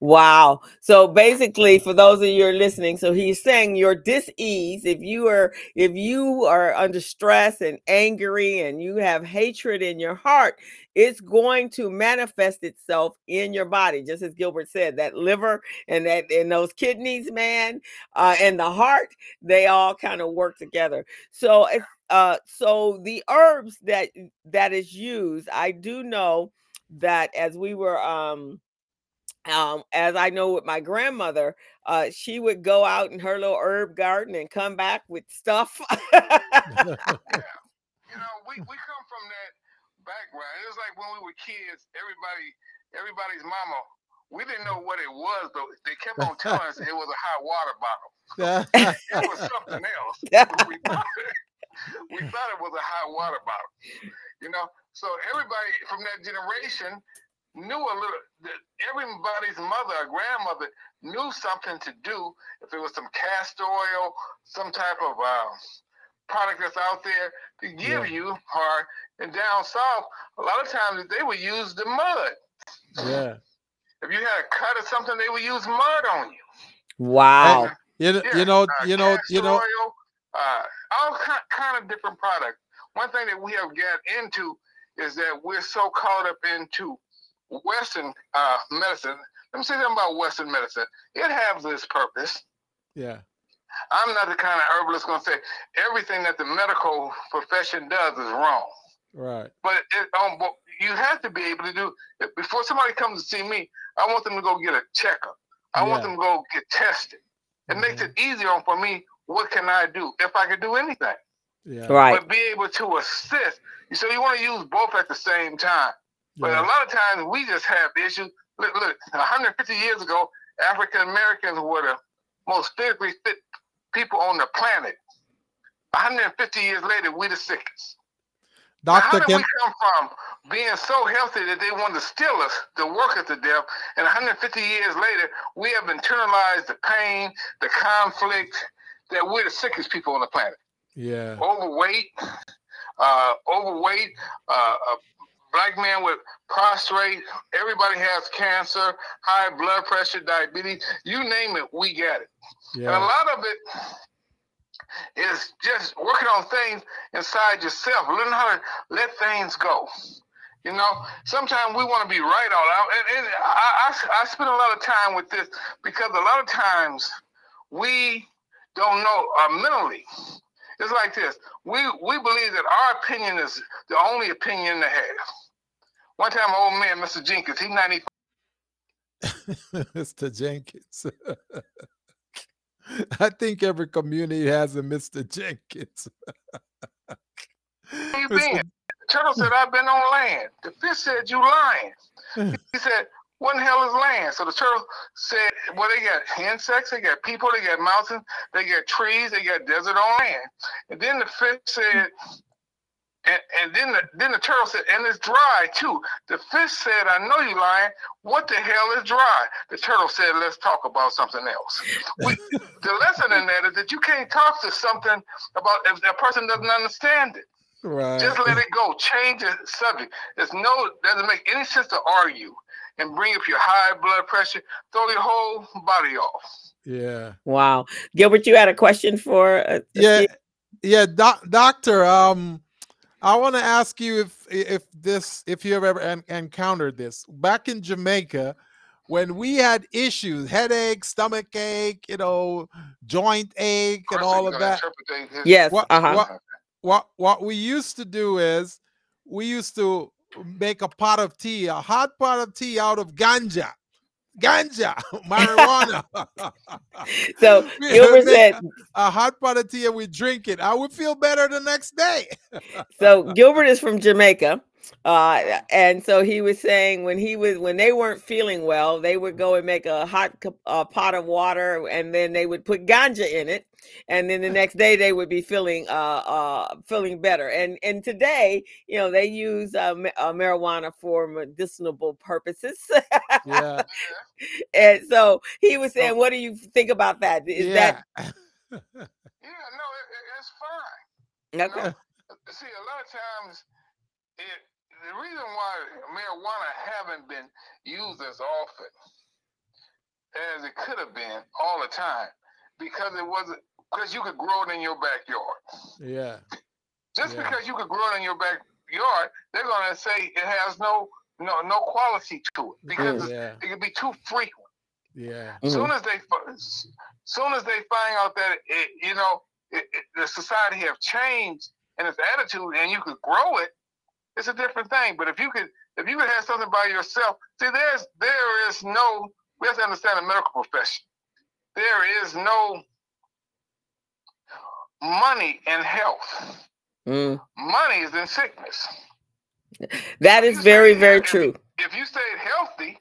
Wow. So basically, for those of you are listening, so he's saying your dis-ease, if you are if you are under stress and angry and you have hatred in your heart, it's going to manifest itself in your body. Just as Gilbert said, that liver and that and those kidneys, man, uh, and the heart, they all kind of work together. So uh so the herbs that that is used, I do know that as we were um um, as I know with my grandmother, uh, she would go out in her little herb garden and come back with stuff. You know, we, we come from that background. It was like when we were kids, everybody everybody's mama, we didn't know what it was, but they kept on telling us it was a hot water bottle. It was something else. We thought- we thought it was a hot water bottle. You know, so everybody from that generation knew a little. That everybody's mother or grandmother knew something to do. If it was some castor oil, some type of uh, product that's out there to give yeah. you, or and down south, a lot of times they would use the mud. Yeah. If you had a cut or something, they would use mud on you. Wow. And, you, know, yeah. you know, uh, you know, you know, oil, uh, all kind, kind of different products. One thing that we have got into is that we're so caught up into Western uh, medicine. Let me say something about Western medicine. It has this purpose. Yeah. I'm not the kind of herbalist going to say everything that the medical profession does is wrong. Right. But it, um, you have to be able to do before somebody comes to see me. I want them to go get a checkup. I yeah. want them to go get tested. It mm-hmm. makes it easier for me. What can I do if I can do anything? Yeah. Right. But be able to assist. So you want to use both at the same time. But yeah. a lot of times we just have issues. Look, look 150 years ago, African Americans were the most physically fit people on the planet. 150 years later, we the sickest. Doctor, how did we come from being so healthy that they wanted to steal us, to work us to death, and 150 years later, we have internalized the pain, the conflict, that we're the sickest people on the planet. Yeah. Overweight, uh, overweight, uh, a black man with prostrate. Everybody has cancer, high blood pressure, diabetes. You name it, we got it. Yeah. And a lot of it is just working on things inside yourself, learning how to let things go. You know, sometimes we want to be right all out. And, and I, I, I spend a lot of time with this because a lot of times we don't know uh, mentally it's like this. We we believe that our opinion is the only opinion to have. One time, old man, Mr. Jenkins, he's 95. Mr. Jenkins. I think every community has a Mr. Jenkins. Where you been? The turtle said, I've been on land. The fish said, You lying. he said, what in hell is land? So the turtle said, well, they got insects, they got people, they got mountains, they got trees, they got desert on land. And then the fish said, and, and then the then the turtle said, and it's dry too. The fish said, I know you lying. What the hell is dry? The turtle said, let's talk about something else. We, the lesson in that is that you can't talk to something about if that person doesn't understand it. Right. Just let it go. Change the subject. It's no doesn't make any sense to argue and bring up your high blood pressure, throw your whole body off. Yeah. Wow. Gilbert, you had a question for uh, Yeah. Yeah, doc, doctor, um I want to ask you if if this if you have ever en- encountered this. Back in Jamaica, when we had issues, headache, stomach ache, you know, joint ache, and all of that. Yes. What, uh-huh. what, what what we used to do is we used to make a pot of tea, a hot pot of tea out of ganja. Ganja, marijuana. so Gilbert said a hot pot of tea and we drink it. I would feel better the next day. so Gilbert is from Jamaica. Uh, and so he was saying when he was when they weren't feeling well, they would go and make a hot uh, pot of water, and then they would put ganja in it, and then the next day they would be feeling uh, uh feeling better. And and today, you know, they use uh, uh marijuana for medicinal purposes. yeah. and so he was saying, "What do you think about that? Is yeah. that?" yeah, no, it, it's fine. Okay. You know, see, a lot of times it the reason why marijuana haven't been used as often as it could have been all the time because it wasn't because you could grow it in your backyard. Yeah. Just yeah. because you could grow it in your backyard, they're gonna say it has no no no quality to it because yeah. it could be too frequent. Yeah. Mm-hmm. Soon as they soon as they find out that it, you know it, it, the society have changed in its attitude and you could grow it, it's a different thing. But if you could if you could have something by yourself, see there's there is no we have to understand the medical profession. There is no money in health. Mm. Money is in sickness. That is very, very true. If, if you stayed healthy,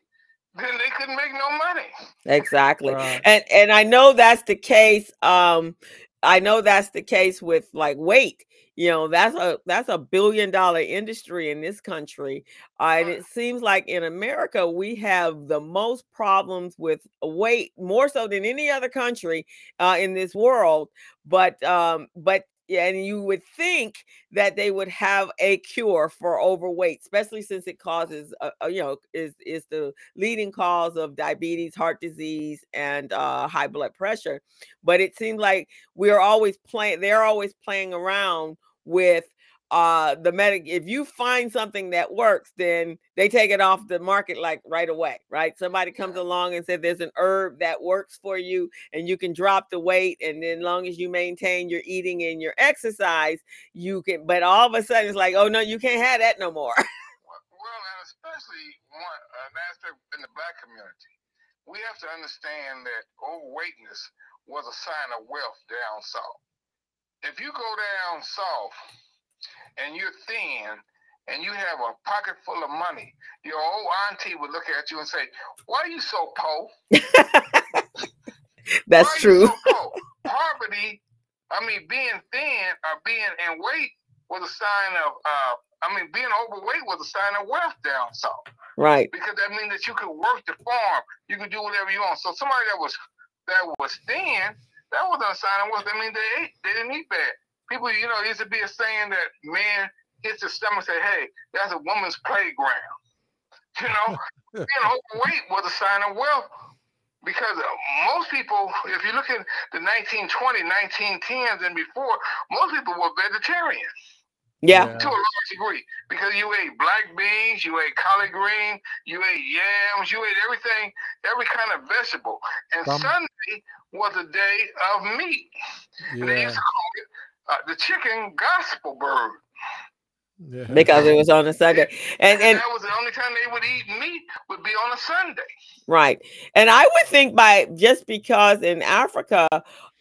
then they couldn't make no money. Exactly. Right. And and I know that's the case. Um, I know that's the case with like weight you know that's a that's a billion dollar industry in this country uh, and it seems like in america we have the most problems with weight more so than any other country uh, in this world but um but and you would think that they would have a cure for overweight especially since it causes uh, uh, you know is is the leading cause of diabetes heart disease and uh, high blood pressure. But it seems like we're always playing they're always playing around with uh the medic if you find something that works then they take it off the market like right away right? Somebody comes along and said there's an herb that works for you and you can drop the weight and then long as you maintain your eating and your exercise you can but all of a sudden it's like oh no you can't have that no more. Well and especially one uh, aspect in the black community we have to understand that overweightness was a sign of wealth down south. If you go down south and you're thin and you have a pocket full of money, your old auntie would look at you and say, Why are you so poor? That's true. So Poverty, I mean, being thin or being in weight was a sign of, uh, I mean, being overweight was a sign of wealth down south. Right. Because that means that you could work the farm, you could do whatever you want. So somebody that was that was thin, that wasn't a sign of wealth. I mean, they ate, they didn't eat bad people, you know, used to be a saying that man hits his stomach and say, hey, that's a woman's playground. You know, being overweight was a sign of wealth because most people, if you look at the 1920s, 1910s, and before, most people were vegetarians. Yeah. To a large degree, because you ate black beans, you ate collard green, you ate yams, you ate everything, every kind of vegetable. And Sunday was a day of meat. Yeah. They used to call it uh, the chicken gospel bird. Yeah. Because it was on a Sunday, and, and that was the only time they would eat meat would be on a Sunday. Right, and I would think by just because in Africa,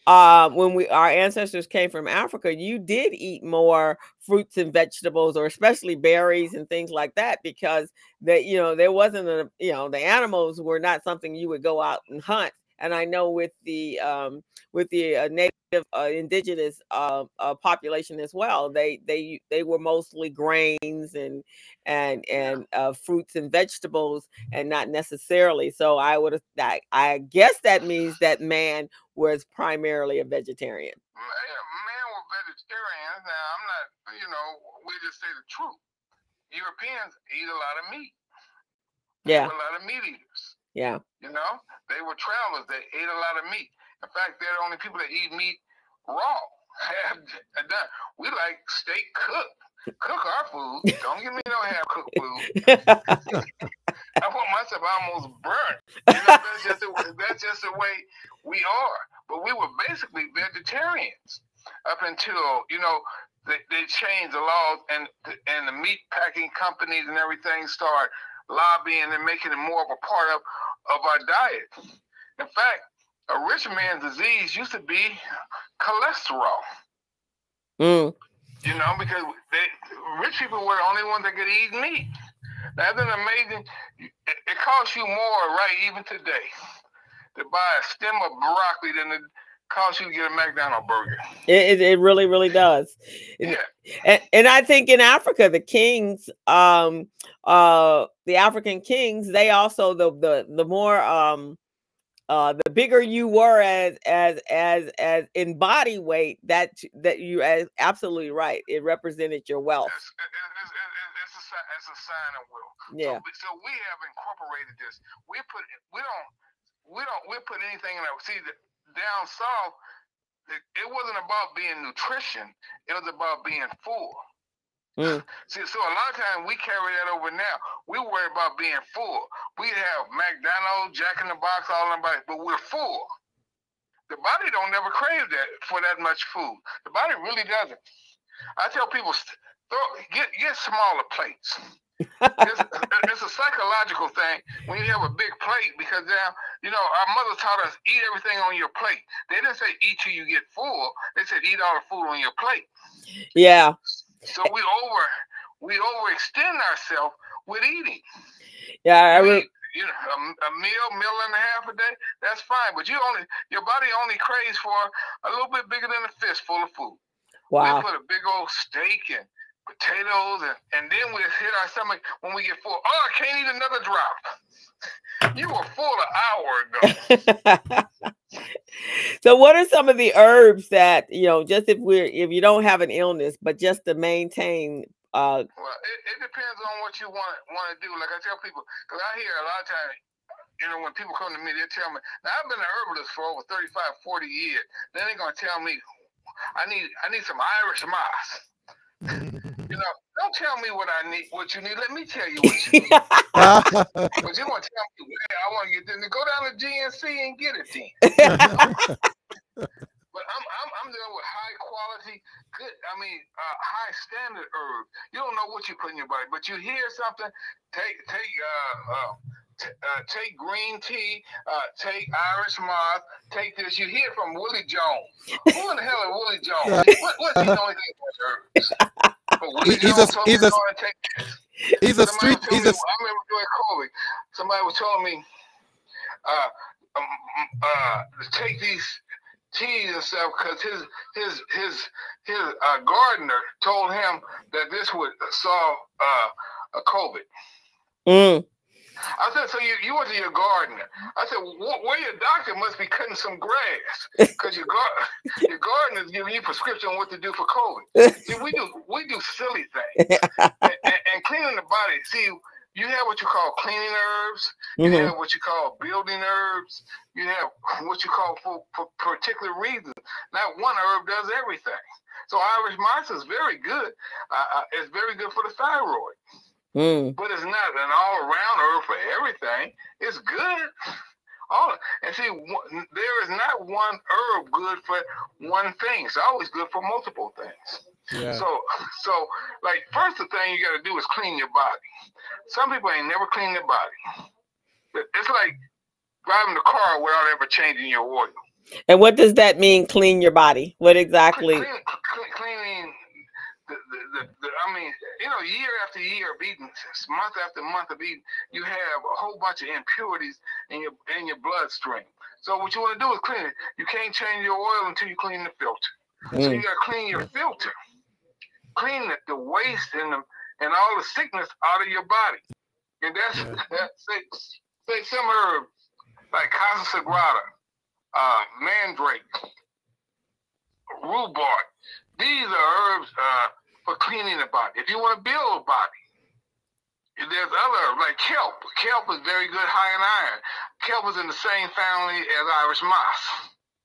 uh, when we our ancestors came from Africa, you did eat more fruits and vegetables, or especially berries and things like that, because that you know there wasn't a you know the animals were not something you would go out and hunt. And I know with the um, with the uh, native uh, indigenous uh, uh, population as well. They they they were mostly grains and and and uh, fruits and vegetables, and not necessarily. So I would I, I guess that means that man was primarily a vegetarian. Yeah, man was vegetarian. Now I'm not. You know, we just say the truth. Europeans eat a lot of meat. Yeah, a lot of meat eaters. Yeah. You know, they were travelers. They ate a lot of meat. In fact, they're the only people that eat meat raw. We like steak cooked. Cook our food. Don't give me no half cooked food. I want myself almost burnt. You know, that's just the, that's just the way we are. But we were basically vegetarians up until you know they, they changed the laws and and the meat packing companies and everything start lobbying and making it more of a part of of our diet. In fact, a rich man's disease used to be cholesterol. Mm. You know, because they, rich people were the only ones that could eat meat. That's an amazing. It, it costs you more, right, even today, to buy a stem of broccoli than it costs you to get a McDonald's burger. It, it, it really, really does. Yeah. And, and I think in Africa, the kings, um, uh, the African kings, they also the the the more um uh the bigger you were as as as as in body weight that that you as absolutely right it represented your wealth. It's, it's, it's, a, it's a sign of wealth. Yeah. so, so, we have incorporated this. We put we don't we don't we put anything in our see the, down south it, it wasn't about being nutrition it was about being full Mm. See, so a lot of times we carry that over now. We worry about being full. We have McDonald's, Jack in the Box, all in them, but we're full. The body don't never crave that for that much food. The body really doesn't. I tell people, throw, get get smaller plates. it's, it's, a psychological thing when you have a big plate because now you know our mother taught us eat everything on your plate. They didn't say eat till you get full. They said eat all the food on your plate. Yeah. So we over we overextend ourselves with eating. Yeah, I re- you know, a, a, meal, meal and a half a day, that's fine. But you only your body only craves for a little bit bigger than a fist full of food. Wow. We put a big old steak and potatoes, and, and then we hit our stomach when we get full. Oh, I can't eat another drop. You were full an hour ago. so, what are some of the herbs that you know? Just if we're if you don't have an illness, but just to maintain. Uh, well, it, it depends on what you want want to do. Like I tell people, because I hear a lot of times you know, when people come to me, they tell me, now I've been an herbalist for over 35, 40 years. Then they're gonna tell me, I need I need some Irish moss. you know, don't tell me what I need, what you need. Let me tell you what you need. but you want to tell me where I want to get this. Go down to GNC and get it then. but I'm, I'm, I'm dealing with high quality, good, I mean, uh, high standard herbs. You don't know what you put in your body, but you hear something, take, take, uh, uh, uh, take green tea, uh, take Irish moss, take this. You hear from Willie Jones. Who in the hell is Willie Jones? what, what's he know anything about herbs? he's a, he's a, he's a street. He's a. me, a, I remember doing COVID. Somebody was telling me, uh, um, uh, take these teas and stuff because his his his his uh, gardener told him that this would solve uh, a COVID. Mm. I said, so you, you went to your gardener. I said, well, where your doctor must be cutting some grass because your gar- your gardener is giving you prescription on what to do for COVID. See, we do we do silly things and, and, and, cleaning the body. See, you have what you call cleaning herbs. You mm-hmm. have what you call building herbs. You have what you call for, for particular reasons. Not one herb does everything. So Irish moss is very good. Uh, uh it's very good for the thyroid. Mm. But it's not an all around herb for everything. It's good. All and see, there is not one herb good for one thing. It's always good for multiple things. Yeah. So, so like first the thing you got to do is clean your body. Some people ain't never cleaned their body. It's like driving the car without ever changing your oil. And what does that mean? Clean your body. What exactly? Clean, clean, cleaning the, the, the, I mean, you know, year after year of eating, month after month of eating, you have a whole bunch of impurities in your in your bloodstream. So what you want to do is clean it. You can't change your oil until you clean the filter. Mm. So you got to clean your filter, clean the, the waste and the, and all the sickness out of your body. And that's yeah. that's say, say some herbs like Cascara Sagrada, uh, mandrake, rhubarb these are herbs uh, for cleaning the body. If you want to build a body, there's other like kelp. Kelp is very good high in iron. Kelp is in the same family as Irish moss.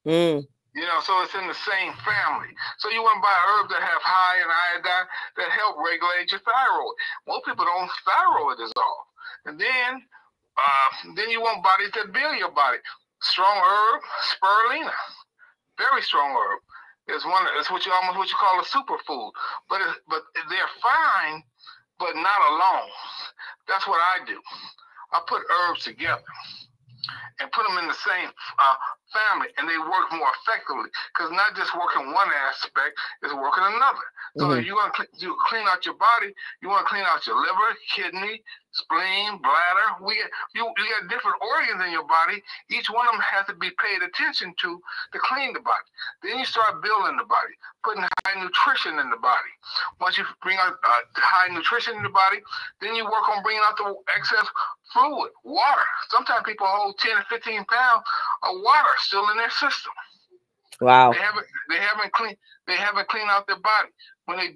Mm. You know, so it's in the same family. So you want to buy herbs that have high in iodine that help regulate your thyroid. Most people don't thyroid is off. And then uh, then you want bodies that build your body. Strong herb, spirulina. Very strong herb. It's one. It's what you almost what you call a superfood. But but they're fine, but not alone. That's what I do. I put herbs together and put them in the same uh, family, and they work more effectively because not just working one aspect, is working another. So mm-hmm. you want to you clean out your body, you want to clean out your liver, kidney, spleen, bladder. We you you got different organs in your body. Each one of them has to be paid attention to to clean the body. Then you start building the body, putting high nutrition in the body. Once you bring out uh, high nutrition in the body, then you work on bringing out the excess fluid, water. Sometimes people hold 10 to 15 pounds of water still in their system. Wow. They haven't they haven't cleaned they haven't cleaned out their body. When they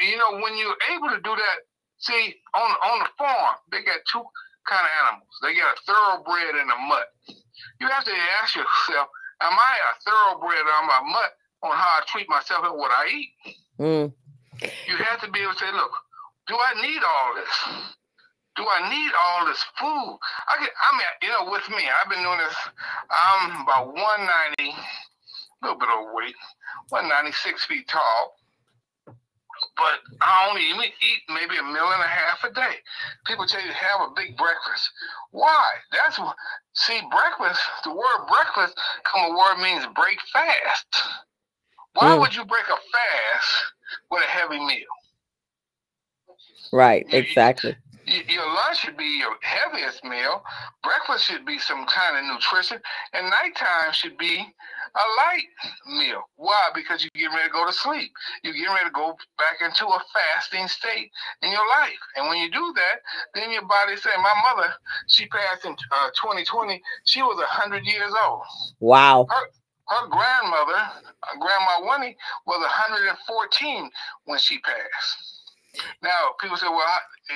you know, when you're able to do that, see on on the farm, they got two kind of animals. They got a thoroughbred and a mutt. You have to ask yourself, am I a thoroughbred or am I a mutt on how I treat myself and what I eat? Mm. You have to be able to say, look, do I need all this? do I need all this food? I get, I mean, you know, with me, I've been doing this. I'm about 190, a little bit overweight, 196 feet tall. But I only eat maybe a meal and a half a day. People tell you to have a big breakfast. Why? That's what. See, breakfast. The word breakfast, come a word means break fast. Why mm. would you break a fast with a heavy meal? Right. Exactly your lunch should be your heaviest meal. Breakfast should be some kind of nutrition, and nighttime should be a light meal. Why? Because you're getting ready to go to sleep. You're getting ready to go back into a fasting state in your life. And when you do that, then your body say, my mother, she passed in uh, 2020. She was 100 years old. Wow. Her, her grandmother, uh, Grandma Winnie, was 114 when she passed. Now, people say, well,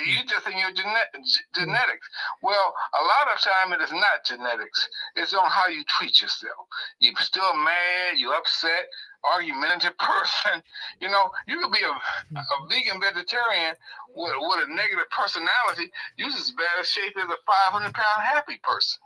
you just in your mm. genetics. Well, a lot of time it is not genetics. It's on how you treat yourself. You're still mad, you're upset, argumentative person. You know, you could be a, mm. a vegan vegetarian with, with a negative personality. You're as bad a shape as a 500 pound happy person.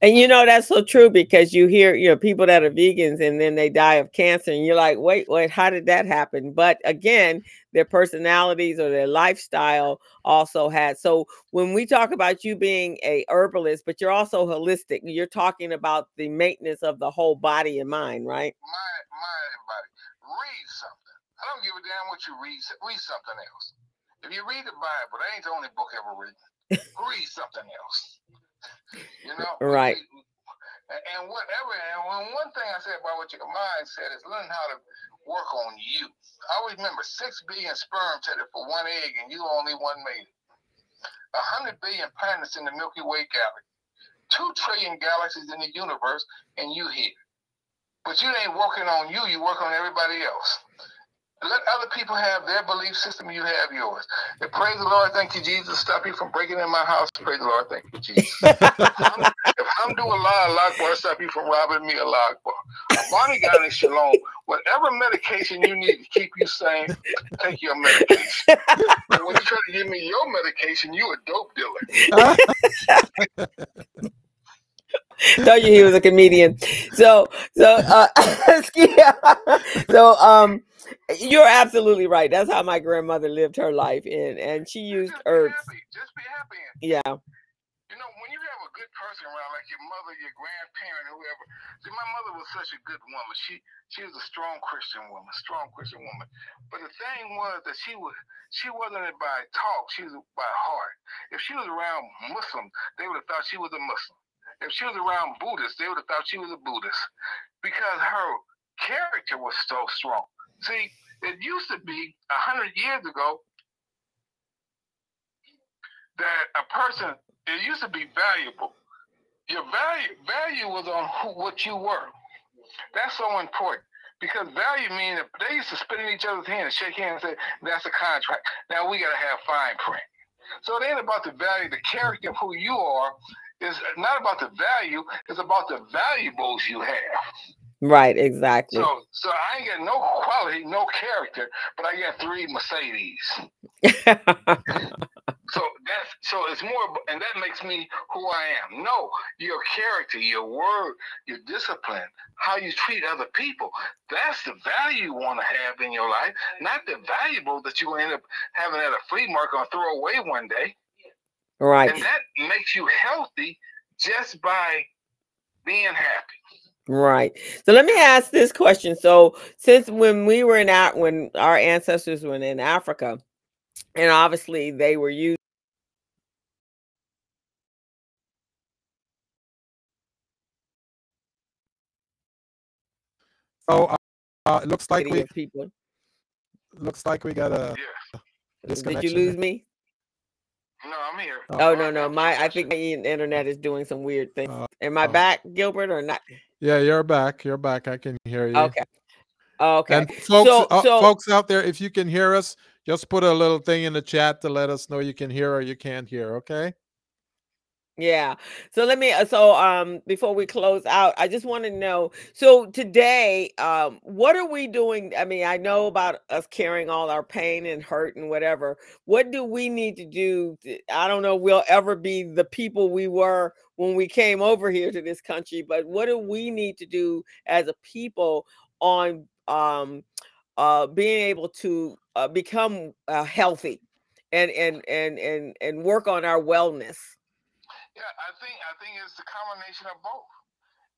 And you know that's so true because you hear you know people that are vegans and then they die of cancer and you're like wait wait how did that happen but again their personalities or their lifestyle also had so when we talk about you being a herbalist but you're also holistic you're talking about the maintenance of the whole body and mind right? Mind mind and body. Read something. I don't give a damn what you read read something else. If you read the Bible that ain't the only book ever written. Read something else. You know, right. And whatever, and one thing I said about what your mind said is learn how to work on you. I remember six billion sperm tested for one egg, and you only one made it. A hundred billion planets in the Milky Way galaxy, two trillion galaxies in the universe, and you here. But you ain't working on you; you work on everybody else. Let other people have their belief system. You have yours. And praise the Lord. Thank you, Jesus. Stop you from breaking in my house. Praise the Lord. Thank you, Jesus. if, I'm, doing a lot of lockbar, stop you from robbing me a lockbar. Bonnie got in shalom. Whatever medication you need to keep you sane, take your medication. but when you try to give me your medication, you a dope dealer. Told you he was a comedian. So, so, uh, so, um, you're absolutely right. That's how my grandmother lived her life, and and she used just herbs. Happy. Just be happy. Yeah. You know, when you have a good person around, like your mother, your grandparent, whoever. See, my mother was such a good woman. She she was a strong Christian woman, strong Christian woman. But the thing was that she was she wasn't by talk. She was by heart. If she was around Muslims, they would have thought she was a Muslim. If she was around Buddhists, they would have thought she was a Buddhist because her character was so strong. See, it used to be a hundred years ago that a person it used to be valuable. Your value value was on who, what you were. That's so important because value means they used to spit in each other's hands, shake hands, and say that's a contract. Now we got to have fine print. So it ain't about the value, the character of who you are. Is not about the value. It's about the valuables you have. Right, exactly. So, so I ain't got no quality, no character, but I got three Mercedes. so that's so it's more, and that makes me who I am. No, your character, your word, your discipline, how you treat other people. That's the value you want to have in your life, not the valuable that you end up having at a flea market or throw away one day. Right. And that makes you healthy just by being happy. Right. So let me ask this question. So since when we were in that when our ancestors were in Africa, and obviously they were used So uh, uh, it looks like we people. Looks like we got a. Yeah. Did you lose me? No, I'm here. Oh, oh no, no. My I think my internet is doing some weird things. Uh, Am I uh, back, Gilbert, or not? Yeah, you're back. You're back. I can hear you. Okay. Okay. And folks, so, uh, so, folks out there, if you can hear us, just put a little thing in the chat to let us know you can hear or you can't hear. Okay. Yeah. So let me uh, so um before we close out, I just want to know so today um what are we doing? I mean, I know about us carrying all our pain and hurt and whatever. What do we need to do? To, I don't know we'll ever be the people we were when we came over here to this country, but what do we need to do as a people on um uh being able to uh, become uh, healthy and and and and and work on our wellness? Yeah, I think I think it's the combination of both.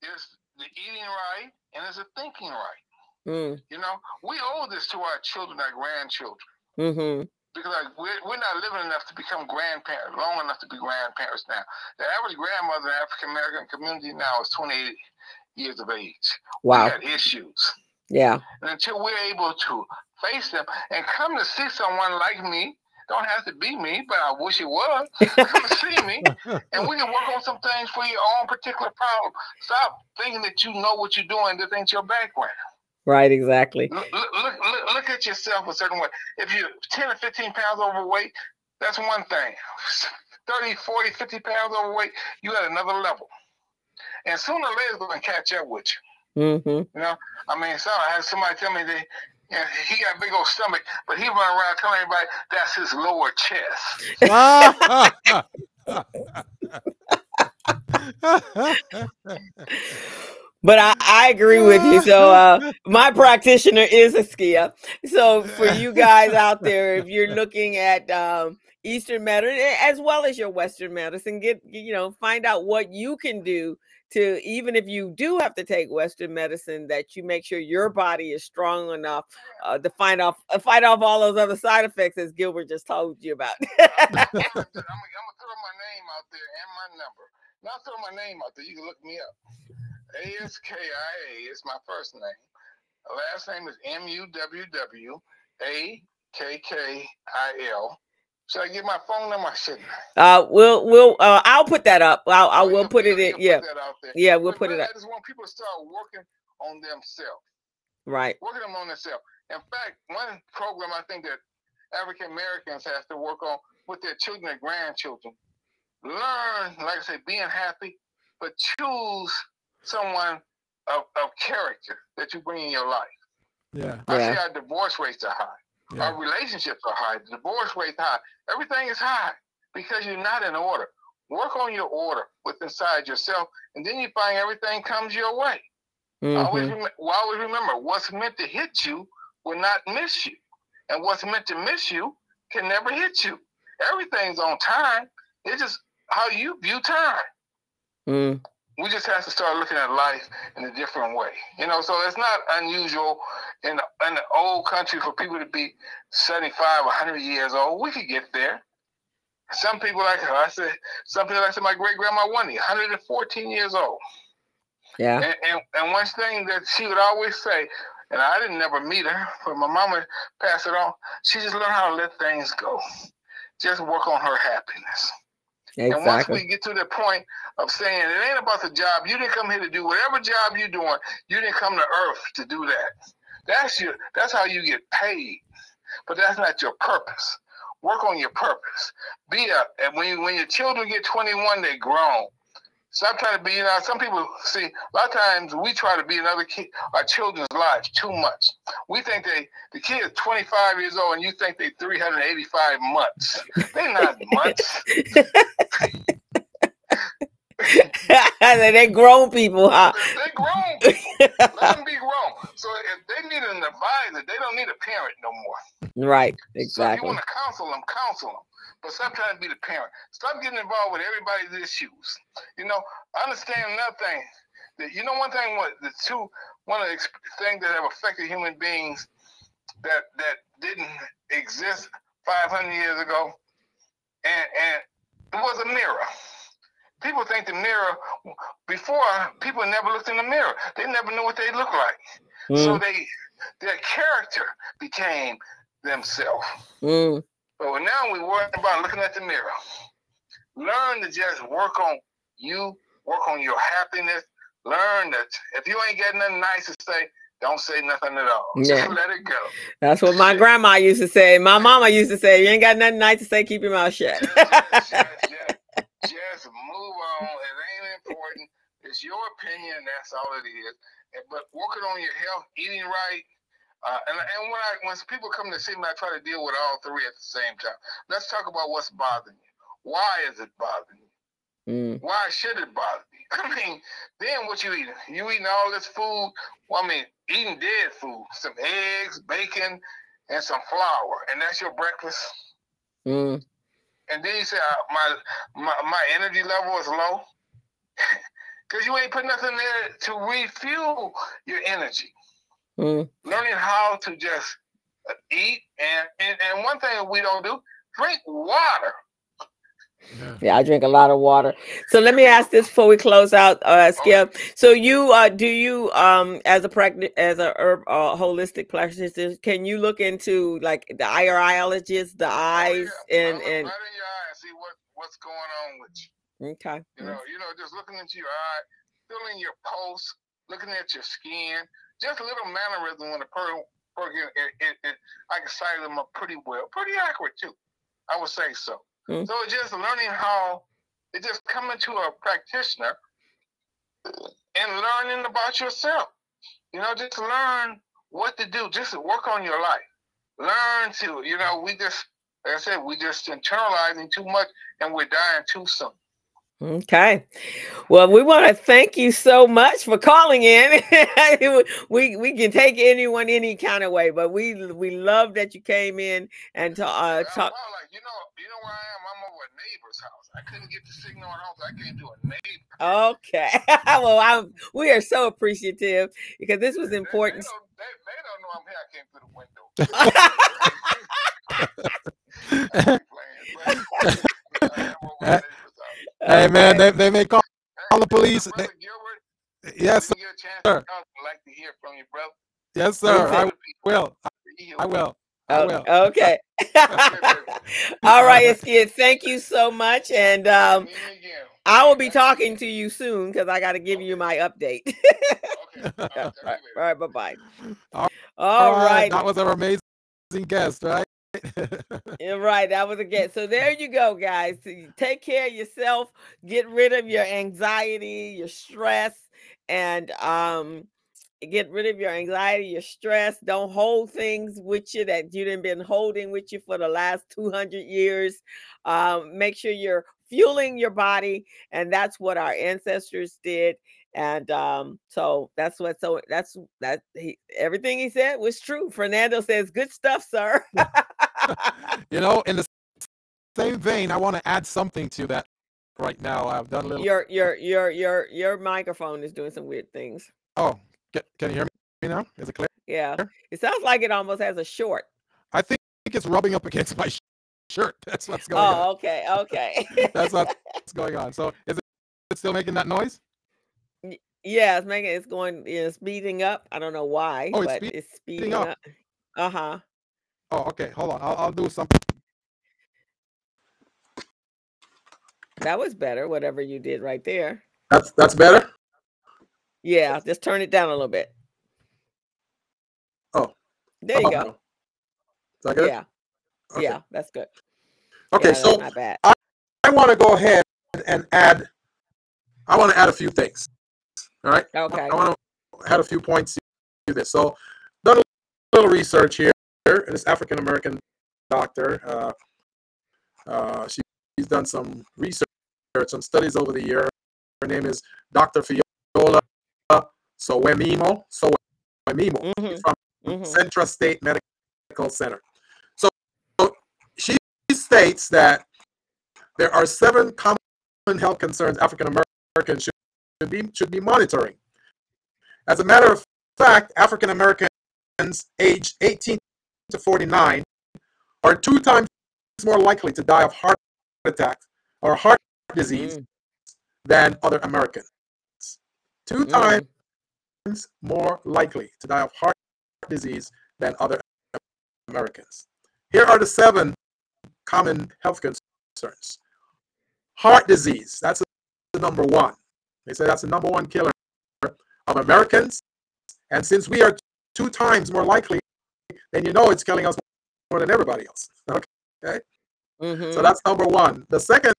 It's the eating right and it's the thinking right. Mm. You know, we owe this to our children, our grandchildren. Mm-hmm. Because like, we're, we're not living enough to become grandparents, long enough to be grandparents now. The average grandmother in the African American community now is 28 years of age. Wow. We got issues. Yeah. And until we're able to face them and come to see someone like me, don't have to be me, but I wish it was. come see me, and we can work on some things for your own particular problem. Stop thinking that you know what you're doing. That ain't your background. Right, exactly. Look, look, look, look at yourself a certain way. If you're 10 or 15 pounds overweight, that's one thing. 30, 40, 50 pounds overweight, you at another level. And sooner or later, it's going to catch up with you. Mm-hmm. You know, I mean, so I had somebody tell me that you he got a big old stomach, but he run around telling everybody that's his lower chest. But I, I agree with you. So uh, my practitioner is Askia. So for you guys out there, if you're looking at um, Eastern medicine as well as your Western medicine, get you know find out what you can do to even if you do have to take Western medicine, that you make sure your body is strong enough uh, to find off uh, fight off all those other side effects as Gilbert just told you about. I'm, gonna, I'm, gonna, throw my name out there and my number. Not throw my name out there. You can look me up. A S K I A is my first name. Last name is M U W W A K K I L. Should I give my phone number? Should Uh, we'll we'll uh, I'll put that up. I'll I will put it in. Yeah, yeah, we'll put it up. I just want people to start working on themselves. Right. Working them on themselves. In fact, one program I think that African Americans have to work on with their children and grandchildren. Learn, like I said, being happy, but choose someone of, of character that you bring in your life. Yeah. I yeah. see our divorce rates are high. Yeah. Our relationships are high. The divorce rate high. Everything is high because you're not in order. Work on your order with inside yourself, and then you find everything comes your way. Mm-hmm. Always, rem- always remember, what's meant to hit you will not miss you, and what's meant to miss you can never hit you. Everything's on time. It's just how you view time. Mm we just have to start looking at life in a different way. You know, so it's not unusual in in the old country for people to be 75, 100 years old. We could get there. Some people, like I said, some people, like said, my great grandma Wendy, 114 years old. Yeah. And, and, and one thing that she would always say, and I didn't never meet her, but my mama passed it on. She just learned how to let things go. Just work on her happiness. Exactly. And once we get to the point of saying it ain't about the job, you didn't come here to do whatever job you're doing. You didn't come to Earth to do that. That's your. That's how you get paid. But that's not your purpose. Work on your purpose. Be a. And when you, when your children get 21, they're grown. Stop trying to be, you know, some people see, a lot of times we try to be another kid, our children's lives too much. We think they, the kid is 25 years old and you think they 385 months. They're not months. they grown people, huh? They grown. Let them be grown. So if they need an advisor, they don't need a parent no more. Right. Exactly. So if you want to counsel them, counsel them. But stop trying to be the parent. Stop getting involved with everybody's issues. You know, understand another thing. That you know, one thing. What the two one of the things that have affected human beings that that didn't exist 500 years ago, and and it was a mirror people think the mirror before people never looked in the mirror they never knew what they looked like mm. so they their character became themselves mm. but now we worry about looking at the mirror learn to just work on you work on your happiness learn that if you ain't got nothing nice to say don't say nothing at all. Yeah. Just let it go. That's what my grandma used to say. My mama used to say, "You ain't got nothing nice to say. Keep your mouth shut." Just move on. It ain't important. It's your opinion. That's all it is. But working on your health, eating right, uh, and and when I when people come to see me, I try to deal with all three at the same time. Let's talk about what's bothering you. Why is it bothering you? Mm. Why should it bother you? I mean, then what you eating? You eating all this food? Well, I mean, eating dead food, some eggs, bacon, and some flour, and that's your breakfast. Mm and then you say uh, my, my my energy level is low because you ain't put nothing there to refuel your energy. Mm. Learning how to just eat and, and and one thing we don't do drink water. Yeah. I drink a lot of water. So let me ask this before we close out, uh, Skip. So you, uh, do you, um, as a practice, as a herb, uh, holistic practitioner, can you look into like the iridologist, the Oh, eyes, yeah. And look and right in your eye and see what what's going on with you. okay, You know, you know, just looking into your eye, feeling your pulse, looking at your skin, just a little mannerism when the per- person, it, it, it, I can sight them up pretty well, pretty accurate too. I would say so. Mm. So just learning how, it just coming to a practitioner and learning about yourself. You know, just learn what to do, just work on your life. Learn to, you know, we just, like I said, we just internalizing too much and we're dying too soon. Okay. Well, we want to thank you so much for calling in. we we can take anyone any kind of way, but we we love that you came in and to, uh, Yeah, talk. well, like you know, you know where I am. I'm over a neighbor's house. I couldn't get the signal at home. So I came to a neighbor. Okay. well, I'm, we are so appreciative because this was They- important. They, don't, they, they don't know I'm here. I came through the window. Hey man, they, they may call, call the police. Brother Gilbert, Yes, didn't chance sir. to. I'd like to hear from you, brother. yes, sir. I Other people will. I will. I Oh, will. okay. All right, Skid. Thank you so much. And um, Meet me again. I will be talking to you soon because I got to give you my update. Okay. All right, All talk to you right, later. all right, bye bye. All All right. That was our amazing guest, right? Yeah, right. That was a get. So there you go, guys. Take care of yourself. Get rid of your anxiety, your stress, and um, get rid of your anxiety, your stress. Don't hold things with you that you didn't been holding with you for the last 200 years. Um, make sure you're fueling your body, and that's what our ancestors did. And um, so that's what. So that's that. He, everything he said was true. Fernando says, "Good stuff, sir." you know, in the same vein, I want to add something to that right now. I've done a little. your your your your your microphone is doing some weird things. Oh, can, can you hear me now? Is it clear? Yeah, it sounds like it almost has a short. I think it's rubbing up against my shirt. That's what's going Oh, okay, okay. That's what's going on. So is it still making that noise? yeah, it's making it's going it's speeding up. I don't know why, Oh, it's but speed- it's speeding up. up. Uh huh. Oh, okay. Hold on. I'll, I'll do something. That was better. Whatever you did right there. That's that's better. Yeah, just turn it down a little bit. Oh. there you Oh, go. Is that good? Yeah, Okay. yeah, that's good. Okay. Yeah, so that's not bad. I want to go ahead and add. I want to add a few things. All right. Okay. I want to add a few points to this. So, done a little research here. This African American doctor. Uh, uh, she, she's done some research, some studies over the year. Her name is Dr. Fiola Sowemimo. Sowemimo Mhm, from mhm. Central State Medical Center. So, so she states that there are seven common health concerns African Americans should, should be should be monitoring. As a matter of fact, African Americans aged 18 to 49 are two times more likely to die of heart attack or heart disease Mm, than other Americans. Two mm. times more likely to die of heart disease than other Americans. Here are the seven common health concerns. Heart disease, that's the number one. They say that's the number one killer of Americans. And since we are two times more likely, then you know it's killing us more than everybody else. Okay. Mhm, So that's number one. The second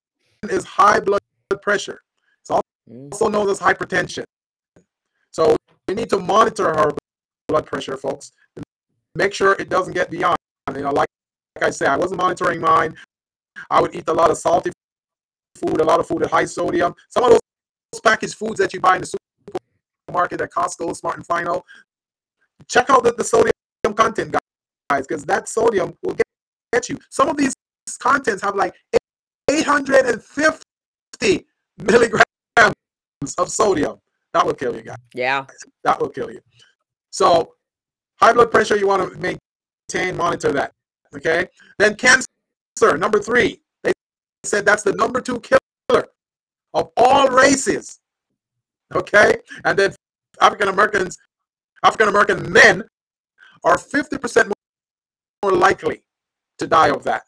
is high blood pressure. mm. also known as hypertension. So we need to monitor our blood pressure, folks. Make sure it doesn't get beyond. You know, like, like I said, I wasn't monitoring mine. I would eat a lot of salty food, a lot of food at high sodium. Some of those packaged foods that you buy in the supermarket at Costco, Smart and Final. Check out the, the sodium content, guys, because that sodium will get, get you. Some of these contents have like 850 milligrams of sodium. That will kill you, guys. Yeah. That will kill you. So, high blood pressure, you want to maintain, monitor that. Okay. Then cancer, number three. They said that's the number two killer of all races. Okay, and then African Americans, African American men are 50% more likely to die of that.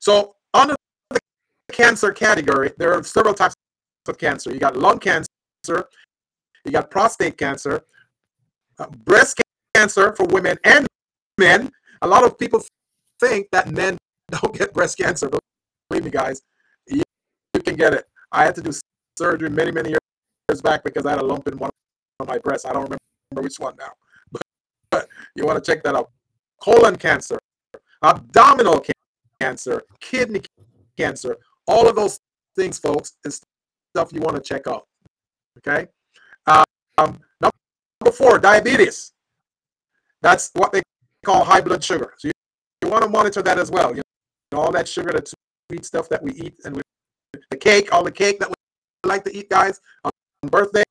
So, under the cancer category, there are several types of cancer. You got lung cancer, you got prostate cancer, uh, breast cancer for women and men. A lot of people think that men don't get breast cancer. Believe me, guys, you, you can get it. I had to do surgery many, many years back because I had a lump in one of my breasts. I don't remember which one now, you want to check that out. Colon cancer, abdominal cancer, kidney cancer, all of those things, folks, is stuff you want to check out. Okay. Um, number four, diabetes. That's what they call high blood sugar. So you, you want to monitor that as well. You know, all that sugar, that sweet stuff that we eat, and we, the cake, all the cake that we like to eat, guys, on birthdays,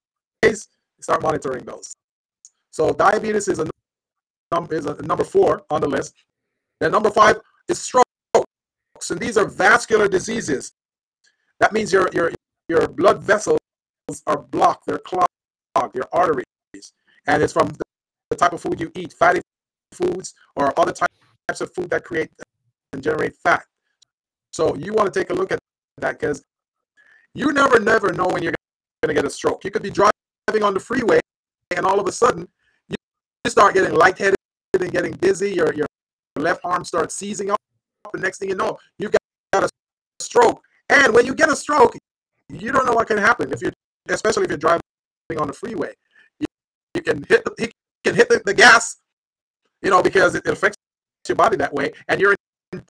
start monitoring those. So diabetes is a, is a number four on the list. Then number five is strokes, and these are vascular diseases. That means your your your blood vessels are blocked, they're clogged, your arteries, and it's from the, the type of food you eat, fatty foods or other types of food that create and generate fat. So you want to take a look at that because you never, never know when you're going to get a stroke. You could be driving on the freeway, and all of a sudden you start getting lightheaded and getting dizzy. Your your left arm starts seizing up. The next thing you know, you've got a stroke. And when you get a stroke, you don't know what can happen if you, especially if you're driving on the freeway. You, you can hit the, you can hit the, the gas, you know, because it, it affects your body that way, and you're in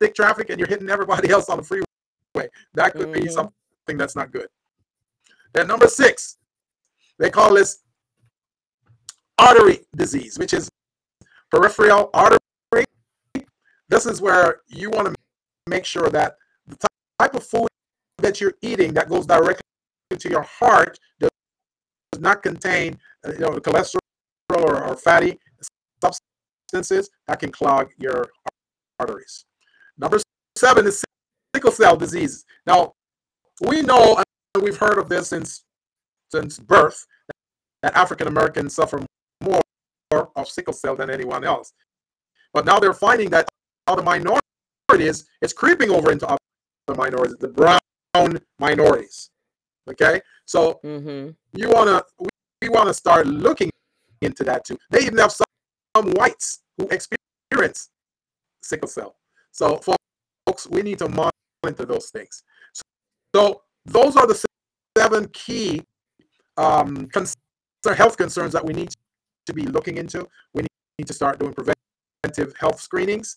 thick traffic and you're hitting everybody else on the freeway. That could mm-hmm. be something that's not good. Then number six, they call this artery disease, which is peripheral artery. This is where you want to make sure that the type of food that you're eating that goes directly to your heart does not contain uh, you know cholesterol or, or fatty substances that can clog your arteries. Number seven is sickle cell disease. Now, we know and we've heard of this since since birth that African Americans suffer of sickle cell than anyone else. But now they're finding that other minorities, it's creeping over into other minorities, the brown minorities. Okay, so mm-hmm. you wanna we, we want to start looking into that too. They even have some, some whites who experience sickle cell. So folks, we need to monitor those things. So, so those are the seven key um, health concerns that we need to be looking into. We need to start doing preventive health screenings.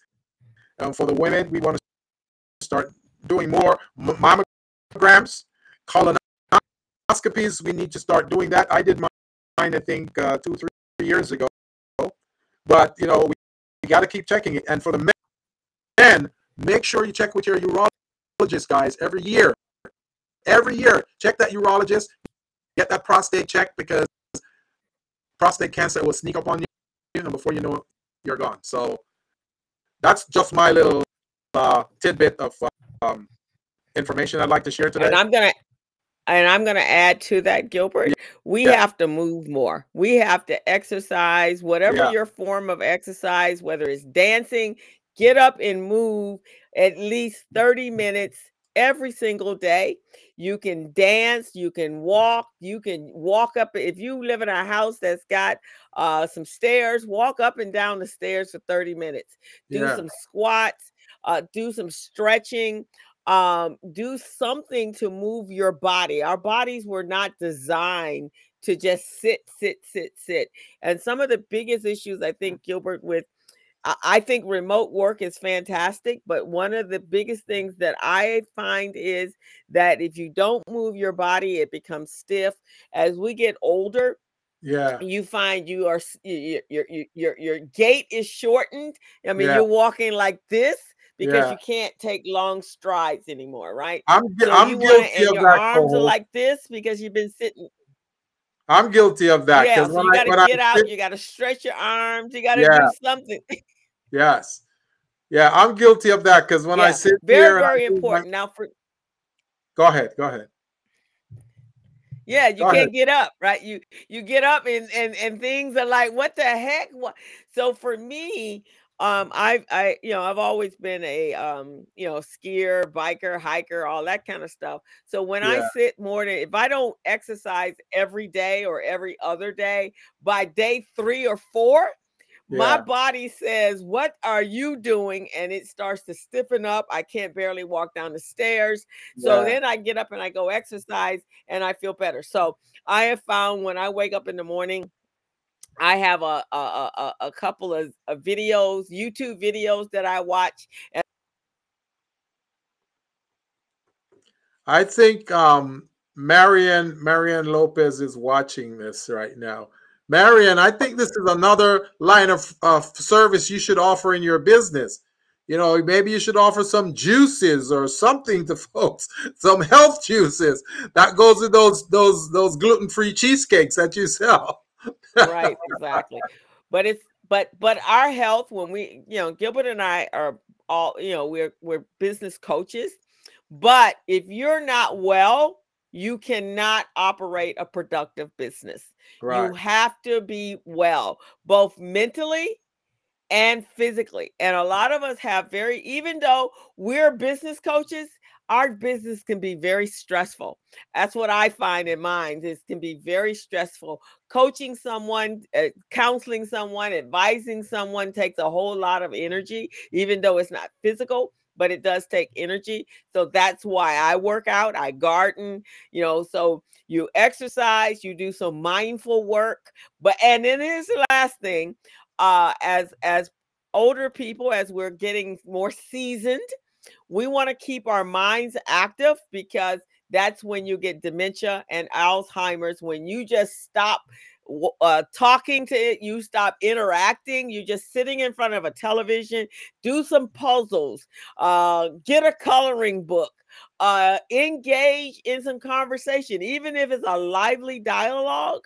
Um, for the women, we want to start doing more mammograms, colonoscopies. We need to start doing that. I did mine, I think, uh, two, three years ago. But, you know, we, we got to keep checking it. And for the men, make sure you check with your urologist, guys, every year. Every year, check that urologist, get that prostate checked because prostate cancer will sneak up on you, and before you know it, you're gone. So that's just my little uh, tidbit of um, information I'd like to share today. And I'm gonna and I'm going to add to that, Gilbert. We yeah. have to move more. We have to exercise, whatever yeah. your form of exercise, whether it's dancing, get up and move at least 30 minutes every single day. You can dance, you can walk, you can walk up. If you live in a house that's got uh, some stairs, walk up and down the stairs for 30 minutes. Do yeah. some squats, uh, do some stretching. Um, do something to move your body. Our bodies were not designed to just sit, sit, sit, sit. And some of the biggest issues I think, Gilbert, with I think remote work is fantastic, but one of the biggest things that I find is that if you don't move your body, it becomes stiff. As we get older, yeah, you find you are your your your your gait is shortened. I mean, yeah. you're walking like this because yeah. you can't take long strides anymore, right? I'm, so I'm you guilty wanna, and your arms are like this because you've been sitting. I'm guilty of that. Yeah, so you got to get I out. Sit... you got to stretch your arms. You got to yeah. do something. Yes. Yeah, I'm guilty of that because when yeah, I sit very, here, very important. My... Now, for go ahead, go ahead. Yeah, you Go can't ahead. get up, right? You you get up and and and things are like, what the heck? What? So for me, um, I've I you know I've always been a um you know skier, biker, hiker, all that kind of stuff. So when yeah. I sit more than if I don't exercise every day or every other day, by day three or four, yeah. my body says, What are you doing? And it starts to stiffen up. I can't barely walk down the stairs. So then I get up and I go exercise and I feel better. So I have found when I wake up in the morning, I have a a, a, a couple of, of videos, YouTube videos that I watch. I think um, Marian Marian Lopez is watching this right now. Marian, I think this is another line of, of service you should offer in your business. You know, maybe you should offer some juices or something to folks, some health juices that goes with those those those gluten-free cheesecakes that you sell. right, exactly. But it's but but our health when we, you know, Gilbert and I are all, you know, we're we're business coaches. But if you're not well, you cannot operate a productive business. Right. You have to be well, both mentally and physically. And a lot of us have very, even though we're business coaches, our business can be very stressful. That's what I find in mine. This can be very stressful. Coaching someone, uh, counseling someone, advising someone takes a whole lot of energy, even though it's not physical but it does take energy. So that's why I work out, I garden, you know. So you exercise, you do some mindful work. But and then here's the last thing. Uh as as older people, as we're getting more seasoned, we want to keep our minds active because that's when you get dementia and Alzheimer's when you just stop uh, talking to it, you stop interacting, you're just sitting in front of a television, do some puzzles, uh, get a coloring book, uh, engage in some conversation, even if it's a lively dialogue,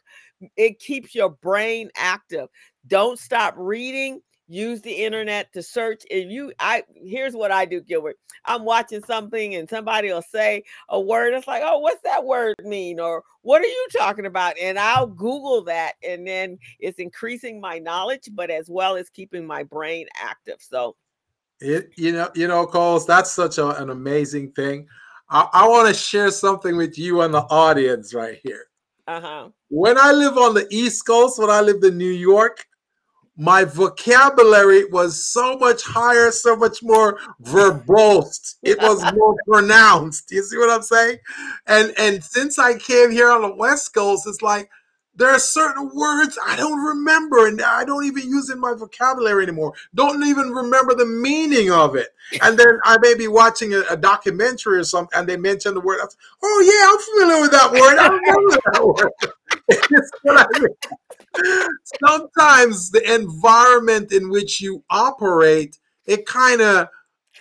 it keeps your brain active. Don't stop reading use the internet to search if you i here's what i do gilbert i'm watching something and somebody will say a word it's like oh what's that word mean? or what are you talking about? and i'll google that and then it's increasing my knowledge but as well as keeping my brain active so it you know you know Coles, that's such a, an amazing thing. I, I want to share something with you and the audience right here. Uh-huh. When i live on the east coast when i lived in new york my vocabulary was so much higher, so much more verbose. It was more pronounced. You see what I'm saying? And and since I came here on the West Coast, it's like there are certain words I don't remember and I don't even use in my vocabulary anymore. Don't even remember the meaning of it. And then I may be watching a, a documentary or something and they mention the word. Oh yeah, I'm familiar with that word. I remember that word. sometimes the environment in which you operate it kind of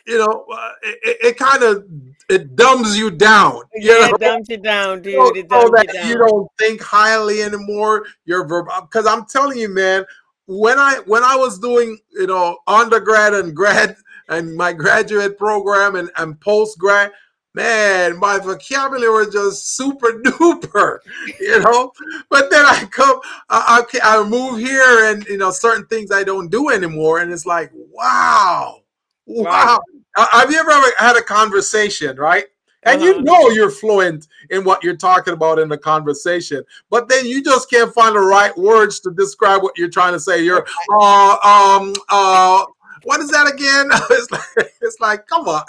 you know uh, it, it kind of it dumbs you down you yeah, know? it dumbs you down dude so, it so that you, down. you don't think highly anymore you're because i'm telling you man when i when i was doing you know undergrad and grad and my graduate program and, and post grad man, my vocabulary was just super duper, you know. But then I come, I, I, I move here, and you know, certain things I don't do anymore, and it's like, wow, wow. Have you ever had a conversation, right? And uh-huh. you know you're fluent in what you're talking about in the conversation, but then you just can't find the right words to describe what you're trying to say. You're, uh, um, uh, what is that again? it's like, it's like, come on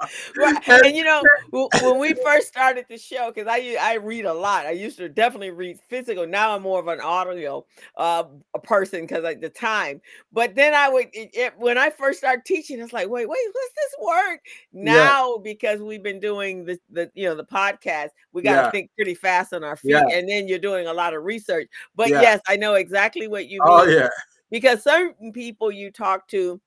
right. And you know, when we first started the show, because I I read a lot. I used to definitely read physical. Now I'm more of an audio uh, person because at the time. But then I would it, it, when I first started teaching, it's like, wait, wait, what's this word? Now yeah. because we've been doing the the you know the podcast, we got to yeah. think pretty fast on our feet, yeah. and then you're doing a lot of research. But yes, I know exactly what you oh, mean. Oh yeah. Because certain people you talk to,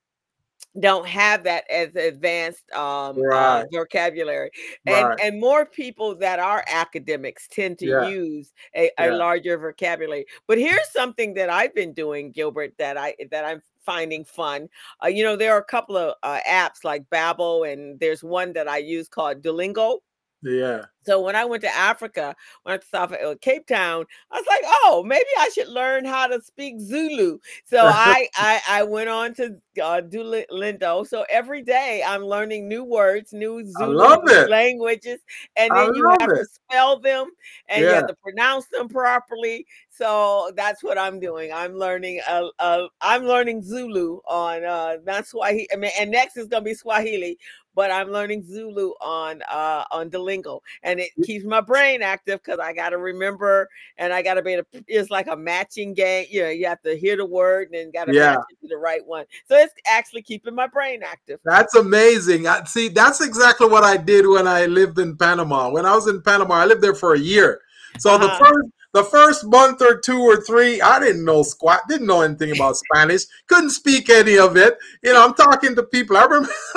don't have that as advanced um, uh, right. uh, vocabulary and right. and more people that are academics tend to yeah. use a, a yeah. larger vocabulary but here's something that i've been doing gilbert that i that i'm finding fun. Uh, you know, there are a couple of uh, apps like Babbel, and there's one that I use called Duolingo. Yeah. So when I went to Africa, when I went to South uh, Cape Town, I was like, "Oh, maybe I should learn how to speak Zulu." So I, I I went on to uh, Duolingo. So every day I'm learning new words, new Zulu languages, and then you have it. to spell them and yeah. you have to pronounce them properly. So that's what I'm doing. I'm learning. Uh, uh I'm learning Zulu on. Uh, that's why he. I mean, and next is gonna be Swahili but I'm learning Zulu on uh on Duolingo, and it keeps my brain active because I got to remember and I got to be. A, it's like a matching game. You know, you have to hear the word and then got to yeah. match it to the right one. So it's actually keeping my brain active. That's amazing. See, that's exactly what I did when I lived in Panama. When I was in Panama, I lived there for a year. So uh-huh. the first the first month or two or three, I didn't know squat, didn't know anything about Spanish, couldn't speak any of it. You know, I'm talking to people. I remember,